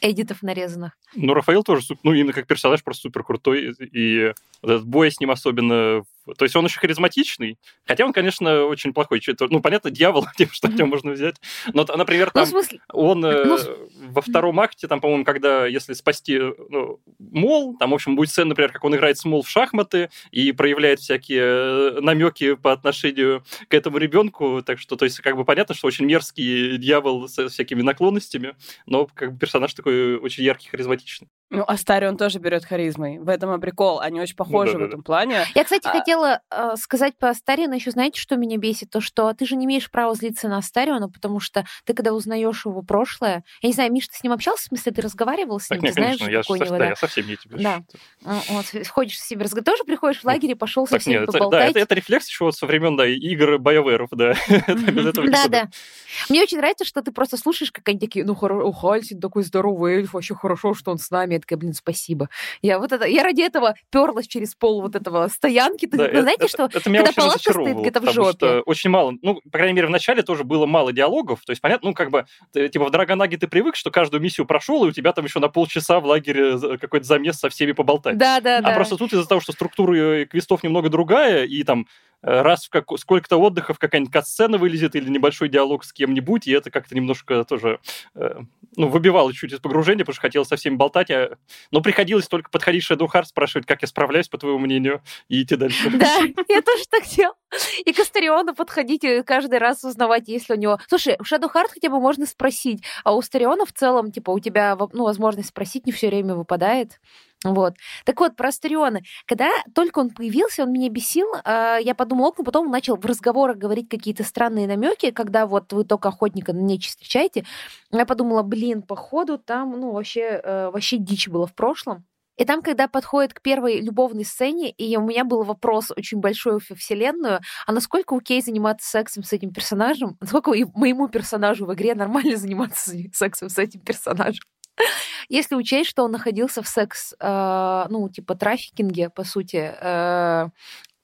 B: эдитов нарезанных.
A: Ну, Рафаил тоже, ну, именно как персонаж просто супер крутой, и этот бой с ним особенно то есть он очень харизматичный, хотя он, конечно, очень плохой. Ну, понятно, дьявол, [LAUGHS] тем, что от него можно взять. Но, например, ну, там, ну, он э, ну, во втором акте, там, по-моему, когда, если спасти ну, Мол, там, в общем, будет сцена, например, как он играет с Мол в шахматы и проявляет всякие э, намеки по отношению к этому ребенку. Так что, то есть, как бы понятно, что очень мерзкий дьявол со всякими наклонностями, но как бы персонаж такой очень яркий, харизматичный.
C: Ну, Астари он тоже берет харизмой. В этом и прикол. Они очень похожи ну, да, в этом да. плане.
B: Я, кстати, а... хотела э, сказать по Астариону еще, знаете, что меня бесит? То, что ты же не имеешь права злиться на Астариона, потому что ты, когда узнаешь его прошлое... Я не знаю, Миш, ты с ним общался? В смысле, ты разговаривал с ним?
A: Так, нет,
B: ты знаешь,
A: конечно, я, со, него, да, я совсем не тебе.
B: Да. Вот, ходишь с себе разговариваешь. Тоже приходишь в лагерь и пошел со всеми поболтать?
A: Да, это, это рефлекс еще вот со времен, да, игр BioWare, да. [LAUGHS]
B: Да, да. Мне очень нравится, что ты просто слушаешь, как они такие, ну, хорошо, Хальсин такой здоровый эльф, вообще хорошо, что он с нами. Я такая, блин, спасибо. Я вот это, я ради этого перлась через пол вот этого стоянки. Да, Вы знаете, это, что
A: это, это меня когда палатка стоит где-то в жопе? Что очень мало, ну, по крайней мере, в начале тоже было мало диалогов, то есть, понятно, ну, как бы, ты, типа, в Драгонаге ты привык, что каждую миссию прошел, и у тебя там еще на полчаса в лагере какой-то замес со всеми поболтать.
B: Да, да,
A: а
B: да.
A: А просто тут из-за того, что структура квестов немного другая, и там Э, раз в как, сколько-то отдыхов какая-нибудь катсцена вылезет или небольшой диалог с кем-нибудь, и это как-то немножко тоже э, ну, выбивало чуть из погружения, потому что хотелось со всеми болтать, а... но приходилось только подходить к Shadow спрашивать, как я справляюсь, по твоему мнению, и идти дальше. [LAUGHS]
B: Да, я тоже так делал. И к Астериону подходить и каждый раз узнавать, если у него... Слушай, в Shadow Heart хотя бы можно спросить, а у Астериона в целом, типа, у тебя ну, возможность спросить не все время выпадает. Вот. Так вот, про Астериона. Когда только он появился, он меня бесил. Э, я подумала, ну, потом он начал в разговорах говорить какие-то странные намеки, когда вот вы только охотника на нечисть встречаете. Я подумала, блин, походу там, ну, вообще, э, вообще дичь было в прошлом. И там, когда подходит к первой любовной сцене, и у меня был вопрос очень большой во вселенную, а насколько окей заниматься сексом с этим персонажем? Насколько и моему персонажу в игре нормально заниматься сексом с этим персонажем? [LAUGHS] Если учесть, что он находился в секс, э, ну, типа трафикинге, по сути, э,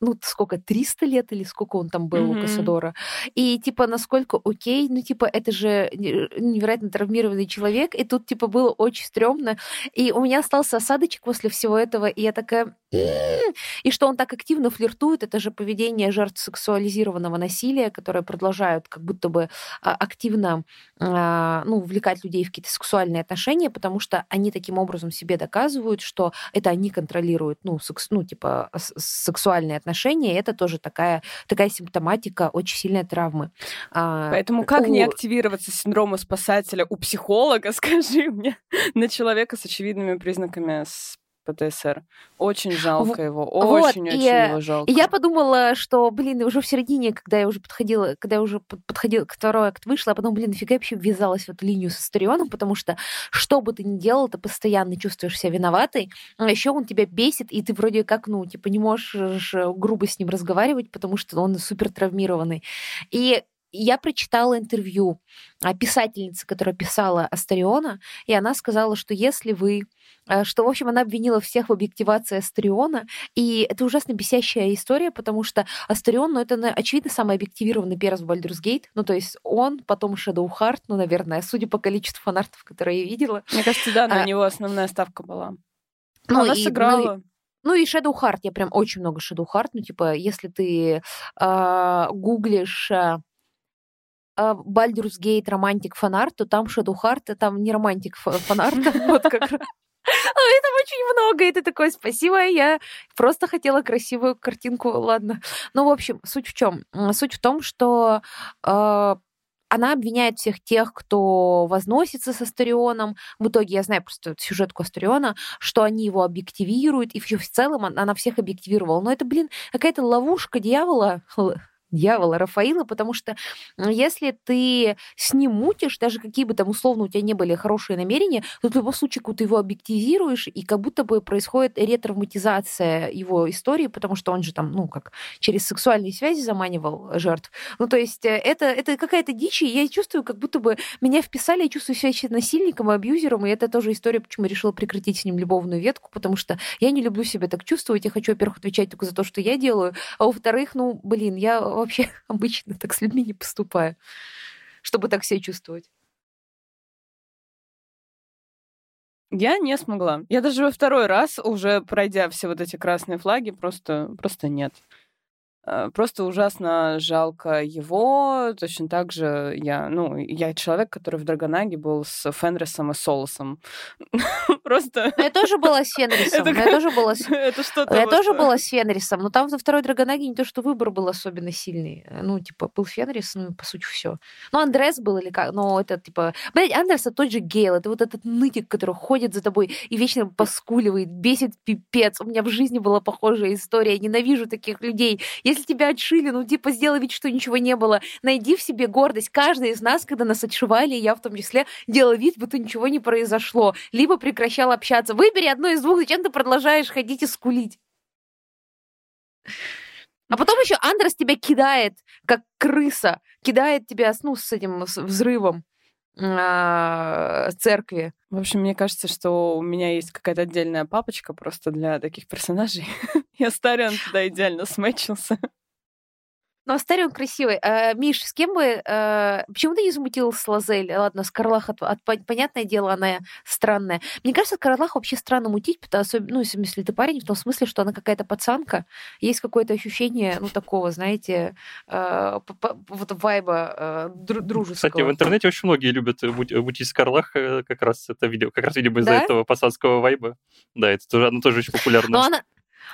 B: ну, сколько, 300 лет или сколько он там был mm-hmm. у Кассадора. И, типа, насколько окей, ну, типа, это же невероятно травмированный человек, и тут, типа, было очень стрёмно. И у меня остался осадочек после всего этого, и я такая... И что он так активно флиртует, это же поведение жертв сексуализированного насилия, которые продолжают как будто бы а, активно а, ну, увлекать людей в какие-то сексуальные отношения, потому что они таким образом себе доказывают, что это они контролируют, ну, секс, ну типа, сексуальные отношения, и это тоже такая, такая симптоматика очень сильной травмы.
C: А, Поэтому как у... не активироваться синдрома спасателя у психолога, [LAUGHS] скажи мне, на человека с очевидными признаками ПТСР. Очень жалко в... его, очень-очень вот, его жалко.
B: И я подумала, что, блин, уже в середине, когда я уже подходила, когда я уже подходила, к второй акт вышла, я подумала, блин, нафига я вообще ввязалась в эту линию со Старионом, потому что что бы ты ни делал, ты постоянно чувствуешь себя виноватой, а еще он тебя бесит, и ты вроде как, ну, типа, не можешь грубо с ним разговаривать, потому что он супер травмированный. И я прочитала интервью писательницы, которая писала Астариона, и она сказала, что если вы э, что, в общем, она обвинила всех в объективации Астариона, и это ужасно бесящая история, потому что Астарион, ну, это, очевидно, самый объективированный перс в Gate, ну, то есть он, потом Shadow Heart, ну, наверное, судя по количеству фанартов, которые я видела.
C: Мне кажется, да, на а... него основная ставка была. Ну, она и, сыграла.
B: Ну, ну и Shadow Heart, я прям очень много Shadow Heart, ну типа, если ты э, гуглишь Baldur's Gate романтик фанарт, то там Shadow Heart, там не романтик фанарт, [LAUGHS] [LAUGHS] вот как раз. Ну, это очень много, и ты такой, спасибо, я просто хотела красивую картинку, ладно. Ну, в общем, суть в чем? Суть в том, что э, она обвиняет всех тех, кто возносится с Астерионом. В итоге я знаю просто сюжетку Астериона, что они его объективируют, и в целом она всех объективировала. Но это, блин, какая-то ловушка дьявола, [LAUGHS] дьявола Рафаила, потому что если ты с ним мутишь, даже какие бы там условно у тебя не были хорошие намерения, то в любом случае ты его объективизируешь, и как будто бы происходит ретравматизация его истории, потому что он же там, ну, как через сексуальные связи заманивал жертв. Ну, то есть э, это, это какая-то дичь, и я чувствую, как будто бы меня вписали, я чувствую себя насильником и абьюзером, и это тоже история, почему я решила прекратить с ним любовную ветку, потому что я не люблю себя так чувствовать, я хочу, во-первых, отвечать только за то, что я делаю, а во-вторых, ну, блин, я вообще [LAUGHS] обычно так с людьми не поступаю, чтобы так себя чувствовать.
C: Я не смогла. Я даже во второй раз, уже пройдя все вот эти красные флаги, просто, просто нет. Э, просто ужасно жалко его. Точно так же я, ну, я человек, который в Драгонаге был с Фенрисом и Солосом. [LAUGHS] Просто...
B: Я тоже была с [LAUGHS] Фенрисом. Я тоже была с... [LAUGHS] Это что-то Я тоже была с Фенрисом, но там во второй Драгонаге не то, что выбор был особенно сильный. Ну, типа, был Фенрис, ну, по сути, все. Ну, Андрес был или как? Ну, это, типа... Блядь, Андрес это тот же Гейл. Это вот этот нытик, который ходит за тобой и вечно поскуливает, бесит пипец. У меня в жизни была похожая история. Я ненавижу таких людей. Если тебя отшили, ну, типа, сделай вид, что ничего не было. Найди в себе гордость. Каждый из нас, когда нас отшивали, я в том числе, делала вид, будто ничего не произошло. Либо прекращал общаться. Выбери одно из двух, зачем ты продолжаешь ходить и скулить? А потом еще Андрес тебя кидает, как крыса, кидает тебя ну, с этим взрывом а, церкви.
C: В общем, мне кажется, что у меня есть какая-то отдельная папочка просто для таких персонажей. [LAUGHS] Я Старион туда идеально смечился.
B: Ну, Астарион красивый. А, Миш, с кем бы... А, почему ты не замутил с Лазель? Ладно, с Карлах, от, от, понятное дело, она странная. Мне кажется, Карлах вообще странно мутить, потому, особенно, ну, если ты парень, в том смысле, что она какая-то пацанка. Есть какое-то ощущение, ну, такого, знаете, а, вот вайба а, дружеского.
A: Кстати, в интернете очень многие любят мутить с Карлах, э, как раз это видео, как раз, видимо, из-за да? этого пацанского вайба. Да, это тоже, оно тоже очень [LAUGHS] популярно.
B: Но она,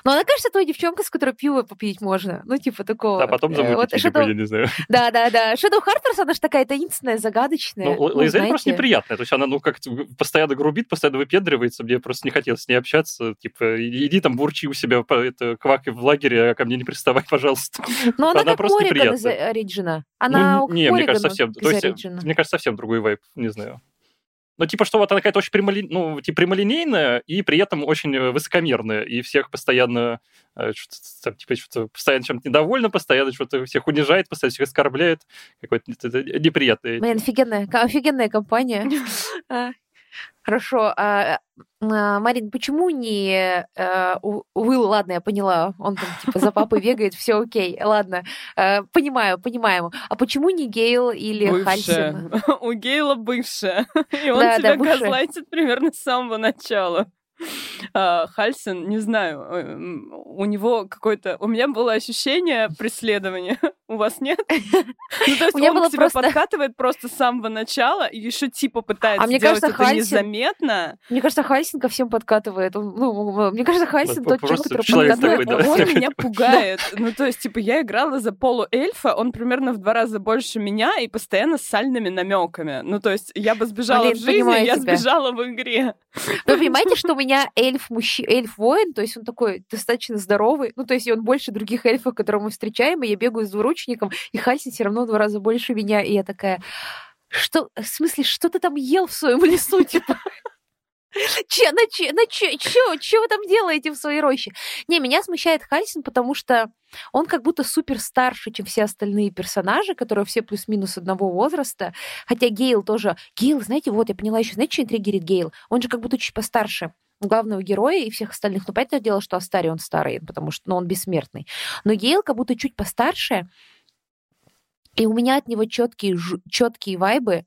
B: но она, кажется, той девчонка, с которой пиво попить можно. Ну, типа такого.
A: А потом замутить, вот, типа, Shadow... не знаю.
B: Да, да, да. Shadow Хартерс, она же такая таинственная, загадочная. Ну,
A: ну Лейзель знаете... просто неприятная. То есть она, ну, как постоянно грубит, постоянно выпендривается. Мне просто не хотелось с ней общаться. Типа, иди там бурчи у себя, это, квакай в лагере, а ко мне не приставай, [LAUGHS] пожалуйста.
B: Но она, она как просто Корриган из Ориджина. Она
A: ну, не, мне кажется, совсем, то есть, мне кажется, совсем другой вайп, не знаю. Ну, типа, что вот она какая-то очень прямоли... ну, типа, прямолинейная и при этом очень э, высокомерная, и всех постоянно, э, что-то, типа, что-то постоянно чем-то недовольна, постоянно что-то всех унижает, постоянно всех оскорбляет. Какой-то неприятный.
B: Блин, офигенная, офигенная компания. [LAUGHS] Хорошо. А, а, Марин, почему не а, Уилл, ладно, я поняла, он там типа за папой бегает, все окей, ладно, а, понимаю, понимаем. А почему не Гейл или бывшая. Хальсин? [LAUGHS]
C: У Гейла бывшая, [LAUGHS] и он да, тебя да, газлайтит примерно с самого начала. А, Хальсон, не знаю, э, у него какое-то... У меня было ощущение преследования. [LAUGHS] У вас нет? [LAUGHS] Ну, то есть у меня он было к тебе просто... подкатывает просто с самого начала и еще типа пытается а мне сделать кажется, это Хальсин... незаметно.
B: Мне кажется, Хальсин ко всем подкатывает. Ну, мне кажется, Хальсин тот человек, который подкатывает.
C: Такой, да. Он меня [LAUGHS] пугает. Ну, то есть, типа, я играла за полуэльфа, он примерно в два раза больше меня и постоянно с сальными намеками. Ну, то есть, я бы сбежала Блин, в жизни, я тебя. сбежала в игре.
B: Вы понимаете, что у меня эльф мужчина, эльф-воин, то есть он такой достаточно здоровый, ну, то есть он больше других эльфов, которых мы встречаем, и я бегаю с двуручником, и Хальсин все равно в два раза больше меня, и я такая, что, в смысле, что ты там ел в своем лесу, [LAUGHS] типа? Че, на че, на че, че, че вы там делаете в своей роще? Не, меня смущает Хальсин, потому что он как будто супер старше, чем все остальные персонажи, которые все плюс-минус одного возраста. Хотя Гейл тоже... Гейл, знаете, вот, я поняла еще, знаете, что интригирует Гейл? Он же как будто чуть постарше главного героя и всех остальных. Ну, понятное дело, что Астари он старый, потому что ну, он бессмертный. Но Гейл как будто чуть постарше, и у меня от него четкие, четкие вайбы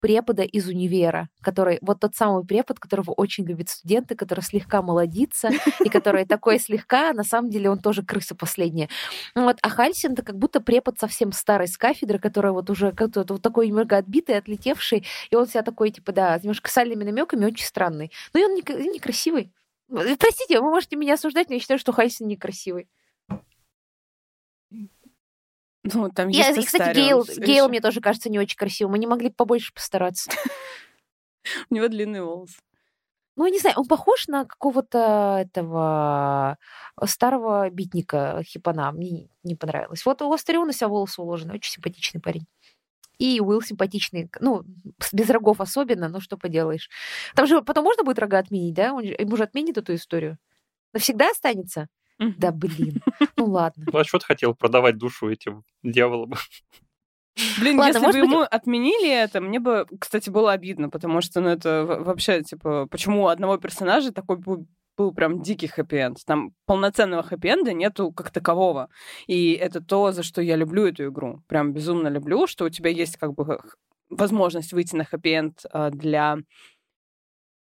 B: препода из универа, который вот тот самый препод, которого очень любят студенты, который слегка молодится, и который такой [LAUGHS] слегка, а на самом деле он тоже крыса последняя. Вот, а Хальсин это как будто препод совсем старый с кафедры, который вот уже как-то вот такой немного отбитый, отлетевший, и он себя такой, типа, да, немножко сальными намеками, очень странный. Но и он некрасивый. Простите, вы можете меня осуждать, но я считаю, что Хальсин некрасивый.
C: Ну, там есть
B: Я, кстати, Гейл, Гейл мне тоже кажется не очень красивым. Мы не могли побольше постараться. [LAUGHS]
C: У него длинный волос.
B: Ну, не знаю, он похож на какого-то этого старого битника хипана. Мне не понравилось. Вот у Астариона себя волосы уложены. Очень симпатичный парень. И Уилл симпатичный, ну, без рогов особенно, но что поделаешь. Там же потом можно будет рога отменить, да? Он ему же отменит эту историю. Навсегда останется? Да блин, ну ладно.
A: Ну а что ты хотел продавать душу этим дьяволам?
C: Блин, Ладно, если бы быть... ему отменили это, мне бы, кстати, было обидно, потому что, ну, это вообще, типа, почему у одного персонажа такой был, был прям дикий хэппи-энд. Там полноценного хэппи-энда нету как такового. И это то, за что я люблю эту игру. Прям безумно люблю, что у тебя есть как бы возможность выйти на хэппи-энд а, для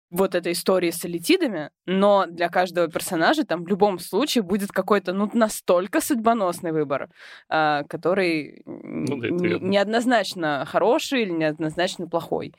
C: вот этой истории с элитидами, но для каждого персонажа там в любом случае будет какой-то ну настолько судьбоносный выбор, э, который ну, да, неоднозначно хороший или неоднозначно плохой.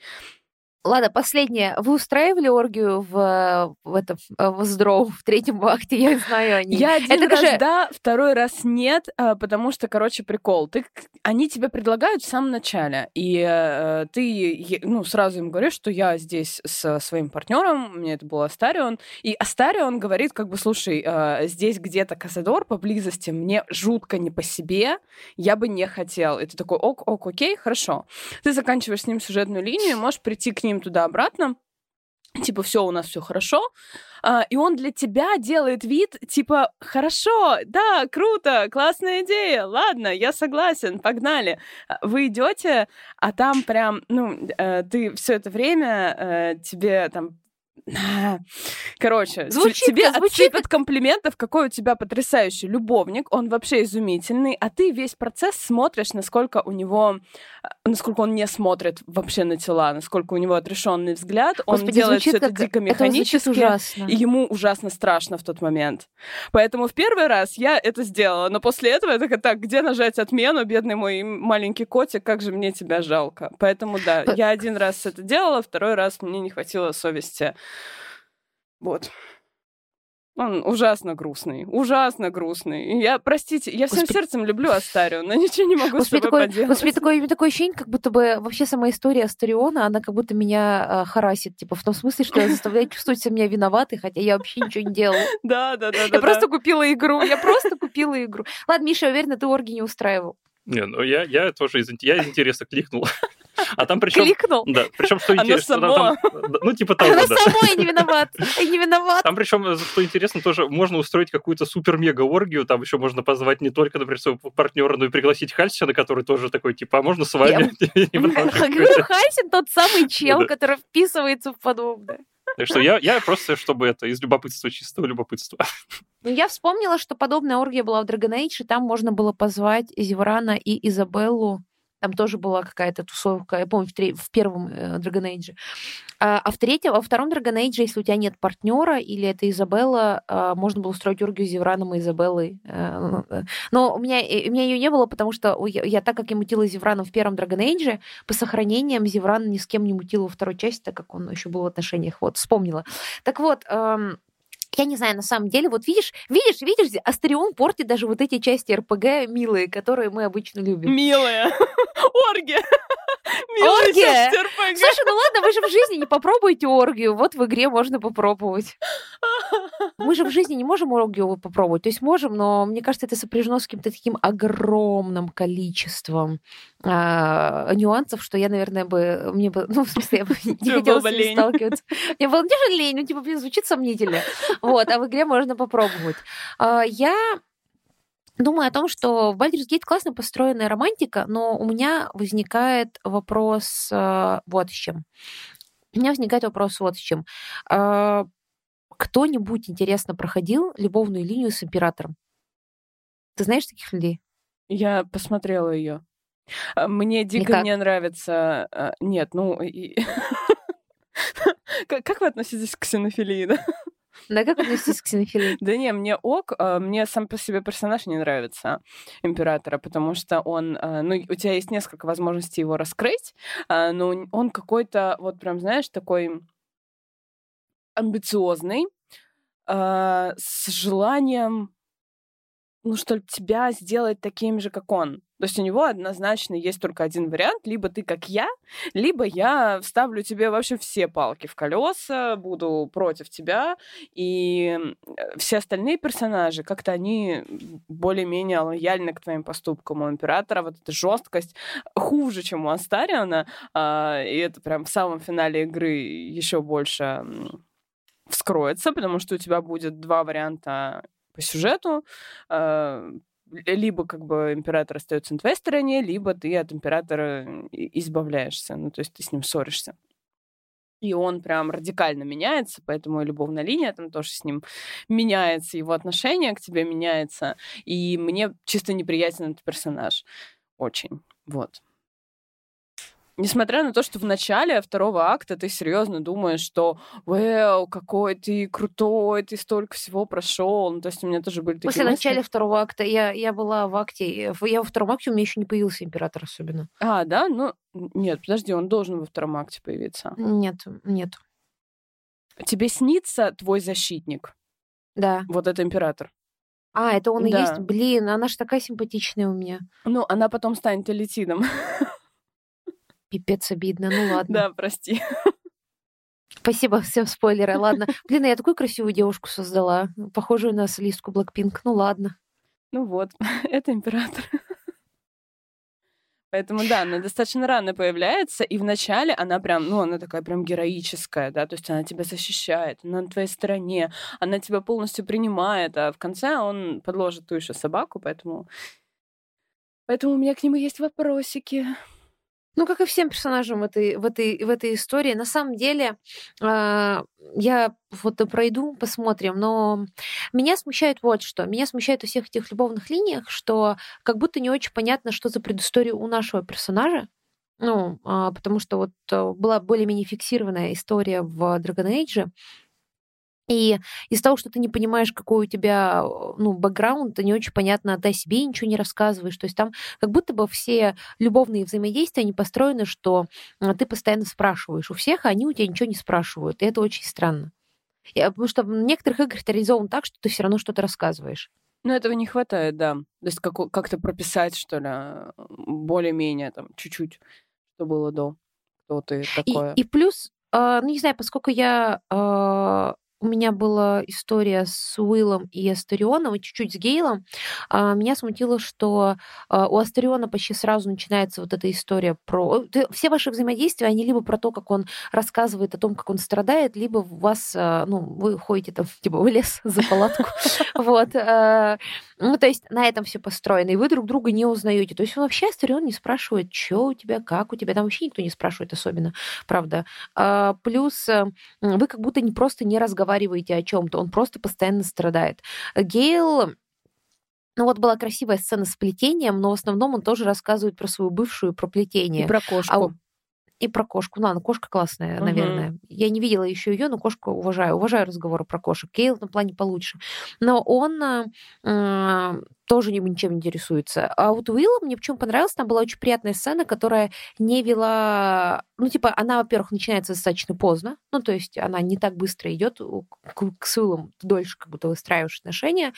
B: Ладно, последнее. Вы устраивали оргию в, в этом в Здроу в третьем акте? Я знаю они.
C: Я один Это раз даже... да, второй раз нет, а, потому что, короче, прикол. Ты, они тебе предлагают в самом начале, и э, ты ну, сразу им говоришь, что я здесь с своим партнером, мне это был Астарион, и Астарион говорит, как бы, слушай, э, здесь где-то Казадор поблизости, мне жутко не по себе, я бы не хотел. И ты такой, ок, ок, окей, хорошо. Ты заканчиваешь с ним сюжетную линию, можешь прийти к ним туда-обратно, типа, все, у нас все хорошо, а, и он для тебя делает вид, типа, хорошо, да, круто, классная идея, ладно, я согласен, погнали. А, вы идете, а там прям, ну, э, ты все это время, э, тебе там Короче, звучит, тебе звучит... отсыпят комплиментов, какой у тебя потрясающий любовник, он вообще изумительный, а ты весь процесс смотришь, насколько у него, э, насколько он не смотрит вообще на тела, насколько у него отрешенный взгляд, Господи, он делает все это дико механически, это и ему ужасно страшно в тот момент. Поэтому в первый раз я это сделала, но после этого я такая, так, где нажать отмену, бедный мой маленький котик, как же мне тебя жалко. Поэтому да, я один раз это делала, второй раз мне не хватило совести вот. Он ужасно грустный, ужасно грустный. Я, простите, я всем Господи... сердцем люблю Астарион, но ничего не могу Господи, с собой
B: такое,
C: поделать.
B: Господи, такое, такое ощущение, как будто бы вообще сама история Астариона, она как будто меня э, харасит, типа в том смысле, что я заставляю чувствовать себя меня виноватой, хотя я вообще ничего не делала. [LAUGHS]
C: Да, да, да.
B: Я просто купила игру, я просто купила игру. Ладно, Миша, уверена, ты орги не устраивал.
A: Не, ну я, я тоже из, я из интереса кликнул. [LAUGHS] А там причем...
B: Кликнул.
A: Да, причем что
C: Оно
A: интересно, там-
C: само.
A: там- ну типа того,
B: Она
A: да.
B: сама и не виноват. И не виноват.
A: Там причем, что интересно, тоже можно устроить какую-то супер-мега-оргию, там еще можно позвать не только, например, своего партнера, но и пригласить Хальсина, который тоже такой, типа, а можно с вами? [LAUGHS]
B: Хальсин тот самый чел, который вписывается в подобное.
A: Так что я, я просто, чтобы это, из любопытства, чистого любопытства. [LAUGHS]
B: Ну, я вспомнила, что подобная оргия была в Dragon Age, и там можно было позвать Зеврана и Изабеллу. Там тоже была какая-то тусовка, я помню, в, тре- в первом э, Dragon Age. А, а в третьем, во втором Dragon Age, если у тебя нет партнера или это Изабелла, а, можно было устроить оргию с Зевраном и Изабеллой. Э, ну, э. Но у меня, э, у меня ее не было, потому что я, я так как я мутила с Зевраном в первом Dragon Age, по сохранениям Зевран ни с кем не мутил во второй части, так как он еще был в отношениях. Вот, вспомнила. Так вот, эм, я не знаю, на самом деле, вот видишь, видишь, видишь, Астрион портит даже вот эти части РПГ милые, которые мы обычно любим.
C: Оргия. Милая
B: Оргия? Слушай, ну ладно, вы же в жизни не попробуете оргию, вот в игре можно попробовать. [LAUGHS] Мы же в жизни не можем оргию попробовать, то есть можем, но мне кажется, это сопряжено с каким-то таким огромным количеством а, нюансов, что я, наверное, бы, мне бы, ну, в смысле, я бы [LAUGHS] не хотела с
C: бы
B: ним
C: лень.
B: сталкиваться. Мне было не что лень, ну, типа, блин, звучит сомнительно. Вот, а в игре можно попробовать. А, Я думаю о том, что в Baldur's Gate классно построенная романтика, но у меня возникает вопрос э, вот с чем. У меня возникает вопрос вот с чем. А, Кто-нибудь, интересно, проходил любовную линию с императором? Ты знаешь таких людей?
C: Я посмотрела ее. Мне дико
B: Никак.
C: не нравится... а, Нет, ну... и- [LAUGHS] Как вы относитесь к ксенофилии, да?
B: Да, как относитесь к ксенофилии? [LAUGHS]
C: Да не, мне ок, а, мне сам по себе персонаж не нравится императора, потому что он, а, ну, у тебя есть несколько возможностей его раскрыть, а, но он- какой-то, вот прям, знаешь, такой амбициозный, а, с желанием, ну, что ли, тебя сделать таким же, как он. То есть у него однозначно есть только один вариант. Либо ты как я, либо я вставлю тебе вообще все палки в колеса, буду против тебя. И э, все остальные персонажи, как-то они более-менее лояльны к твоим поступкам. У Императора вот эта жесткость хуже, чем у Астариона. а, И это прям в самом финале игры еще больше вскроется, потому что у тебя будет два варианта по сюжету. а, Либо как бы император остается на твоей стороне, либо ты от императора избавляешься. Ну, то есть ты с ним ссоришься. И он прям радикально меняется, поэтому любовная линия там тоже с ним меняется, его отношение к тебе меняется. И мне чисто неприятен этот персонаж. Очень. Вот. Несмотря на то, что в начале второго акта ты серьезно думаешь, что «Вау, какой ты крутой, ты столько всего прошел. Ну, то есть у меня тоже были такие
B: После
C: мысли.
B: начала второго акта я, я была в акте. Я во втором акте, у меня еще не появился император особенно.
C: А, да? Ну, нет, подожди, он должен во втором акте появиться.
B: Нет, нет.
C: Тебе снится твой защитник.
B: Да.
C: Вот это император.
B: А, это он и
C: Да.
B: есть. Блин, она же такая симпатичная у меня.
C: Ну, она потом станет элитидом. [LAUGHS]
B: Пипец обидно. Ну ладно.
C: да, прости.
B: Спасибо, [LAUGHS] всем спойлеры. Ладно. Блин, а я такую красивую девушку создала. Похожую на солистку Blackpink. Ну ладно.
C: Ну вот, [LAUGHS] это император. Поэтому, да, она достаточно рано появляется, и вначале она прям, ну, она такая прям героическая, да, то есть она тебя защищает, она на твоей стороне, она тебя полностью принимает, а в конце он подложит ту еще собаку, поэтому... Поэтому у меня к нему есть вопросики.
B: Ну, как и всем персонажам этой, в этой, в этой истории. На самом деле, а, я вот пройду, посмотрим, но меня смущает вот что. Меня смущает у всех этих любовных линиях, что как будто не очень понятно, что за предыстория у нашего персонажа. Ну, а, потому что вот а, была более-менее фиксированная история в Dragon Age, и из того, что ты не понимаешь, какой у тебя ну, бэкграунд, не очень понятно, ты о себе ничего не рассказываешь. То есть там как будто бы все любовные взаимодействия, они построены, что а, ты постоянно спрашиваешь у всех, а они у тебя ничего не спрашивают. И это очень странно. Я- потому что в некоторых играх это реализовано так, что ты все равно что-то рассказываешь.
C: Ну, этого не хватает, да. То есть как- как-то прописать, что ли, более-менее, там, чуть-чуть, что было до. Кто ты
B: И,
C: такое.
B: и плюс, а, ну не знаю, поскольку я а, у меня была история с Уиллом и Астерионом, и чуть-чуть с Гейлом. А, меня смутило, что а, у Астериона почти сразу начинается вот эта история про... Все ваши взаимодействия, они либо про то, как он рассказывает о том, как он страдает, либо у вас, а, ну, вы ходите там, типа, в лес [LAUGHS] за палатку. [LAUGHS] Вот. Ну, то есть на этом все построено, и вы друг друга не узнаете. То есть он вообще Астерион не спрашивает, что у тебя, как у тебя. Там вообще никто не спрашивает особенно, правда. Плюс э, вы как будто не просто не разговариваете о чем-то, он просто постоянно страдает. Гейл ну вот была красивая сцена с плетением, но в основном он тоже рассказывает про свою бывшую, про плетение.
C: И про кошку.
B: И про кошку. Ладно, кошка классная, угу. наверное. Я не видела еще ее, но кошку уважаю. Уважаю разговоры про кошек. Кейл на плане получше. Но он э, тоже ничем не интересуется. А вот Уилла мне почему понравилось, там была очень приятная сцена, которая не вела... Ну, типа, она, во-первых, начинается достаточно поздно, ну, то есть она не так быстро идет, к, к Уиллам дольше как будто выстраиваешь отношения,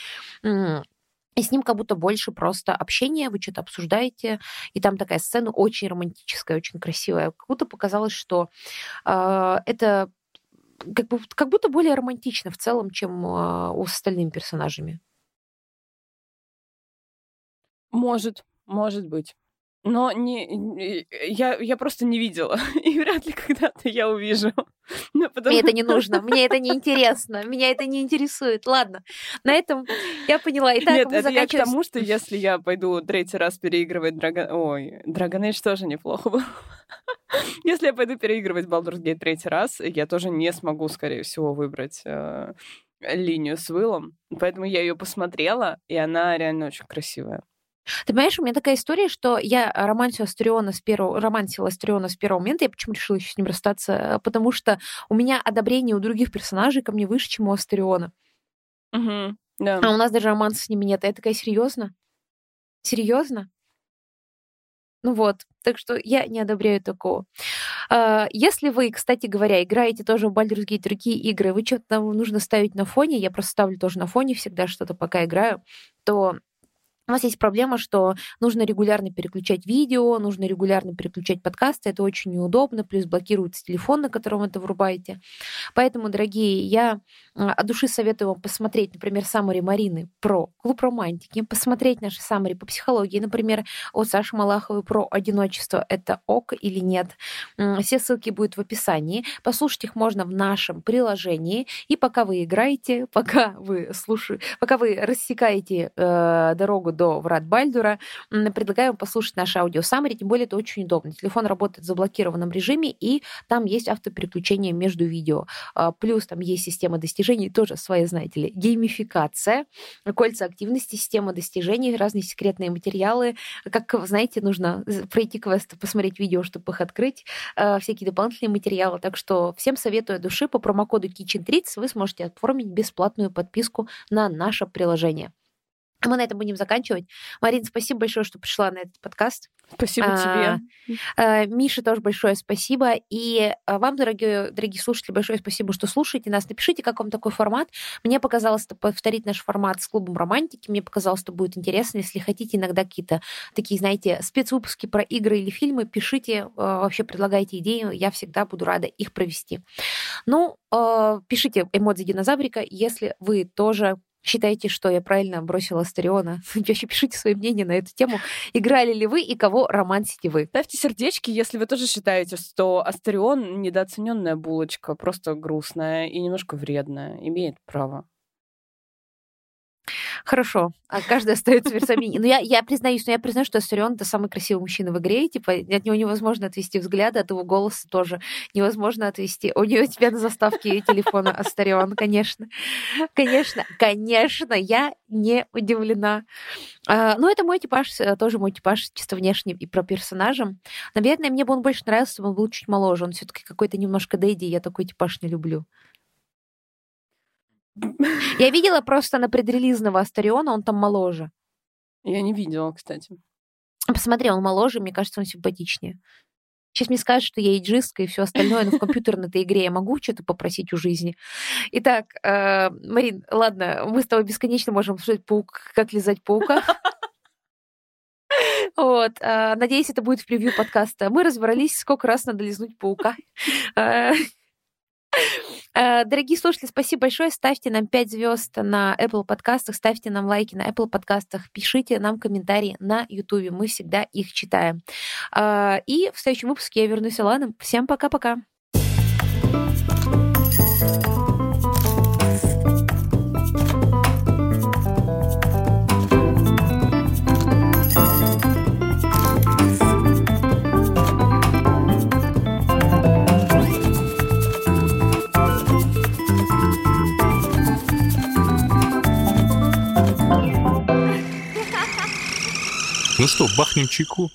B: и с ним как будто больше просто общения, вы что-то обсуждаете, и там такая сцена очень романтическая, очень красивая. Как будто показалось, что э, это как, бы, как будто более романтично в целом, чем э, у с остальными персонажами.
C: Может, может быть. Но не, не я, я просто не видела. [LAUGHS] И вряд ли когда-то я увижу. [LAUGHS]
B: Ну, потому... Мне это не нужно, [LAUGHS] мне это не интересно, меня это не интересует. Ладно, на этом я поняла. Итак,
C: Нет, это заканчиваем... я к тому, что если я пойду третий раз переигрывать Dragon... Ой, Dragon Age тоже неплохо было. если я пойду переигрывать Baldur's Gate третий раз, я тоже не смогу, скорее всего, выбрать э, линию с Уиллом. Поэтому я ее посмотрела, и она реально очень красивая.
B: Ты понимаешь, у меня такая история, что я романсила Астриона с первого, романсила Астриона с первого момента. Я почему решила еще с ним расстаться? Потому что у меня одобрение у других персонажей ко мне выше, чем у Астриона.
C: Угу, да.
B: А у нас даже романса с ними нет. Я такая, серьезно? Серьезно? Ну вот, так что я не одобряю такого. А, если вы, кстати говоря, играете тоже в Baldur's Gate другие игры, вы что-то нужно ставить на фоне, я просто ставлю тоже на фоне всегда что-то, пока играю, то у нас есть проблема, что нужно регулярно переключать видео, нужно регулярно переключать подкасты, это очень неудобно, плюс блокируется телефон, на котором это врубаете. Поэтому, дорогие, я от души советую вам посмотреть, например, саммари Марины про клуб романтики, посмотреть наши саммари по психологии, например, от Саши Малаховой про одиночество, это ок или нет. Все ссылки будут в описании. Послушать их можно в нашем приложении. И пока вы играете, [LAUGHS] пока вы слушаете, пока вы рассекаете э, дорогу до врат Бальдура. Предлагаю послушать наш аудио саммари, тем более это очень удобно. Телефон работает в заблокированном режиме, и там есть автопереключение между видео. А, плюс там есть система достижений, тоже свои, знаете ли, геймификация, кольца активности, система достижений, разные секретные материалы. Как, знаете, нужно пройти квест, посмотреть видео, чтобы их открыть, а, всякие дополнительные материалы. Так что всем советую души по промокоду Kitchen30 вы сможете оформить бесплатную подписку на наше приложение. Мы на этом будем заканчивать. Марин, спасибо большое, что пришла на этот подкаст.
C: Спасибо а, тебе.
B: А, Мише тоже большое спасибо. И а, вам, дорогие, дорогие слушатели, большое спасибо, что слушаете нас. Напишите, как вам такой формат. Мне показалось что повторить наш формат с клубом романтики. Мне показалось, что будет интересно. Если хотите иногда какие-то такие, знаете, спецвыпуски про игры или фильмы, пишите, а, вообще предлагайте идеи. Я всегда буду рада их провести. Ну, пишите эмодзи динозаврика, если вы тоже Считаете, что я правильно бросила Астериона? [LAUGHS] Вообще пишите свои мнения на эту тему. Играли ли вы и кого романсите вы?
C: Ставьте сердечки, если вы тоже считаете, что Астерион недооцененная булочка, просто грустная и немножко вредная. Имеет право.
B: Хорошо, а каждый остается версами. Но я, я признаюсь, но я признаю, что Астарион это самый красивый мужчина в игре, и, типа, от него невозможно отвести взгляд, от его голоса тоже невозможно отвести. У него тебя на заставке телефона Астарион, конечно. Конечно, конечно, я не удивлена. А, ну, это мой типаж, э, тоже мой типаж чисто внешний и про персонажа. Наверное, мне бы он больше нравился, если он был чуть моложе. Он все-таки какой-то немножко дэйди, я такой типаж не люблю. Я видела просто на предрелизного Астариона, он там моложе.
C: Я не видела, кстати.
B: Посмотри, он моложе, мне кажется, он симпатичнее. Сейчас мне скажут, что я иджистка и все остальное, но в компьютерной игре я могу что-то попросить у жизни. Итак, э, Марин, ладно, мы с тобой бесконечно можем обсуждать паук, как лизать паука. Вот. Э, надеюсь, это будет в превью подкаста. Мы разобрались, сколько раз надо лизнуть паука. Э, дорогие слушатели, спасибо большое. Ставьте нам 5 звезд на Apple подкастах, ставьте нам лайки на Apple подкастах, пишите нам комментарии на YouTube. Мы всегда их читаем. Э, и в следующем выпуске я вернусь Аланом. Всем пока-пока.
D: Ну что, бахнем чайку?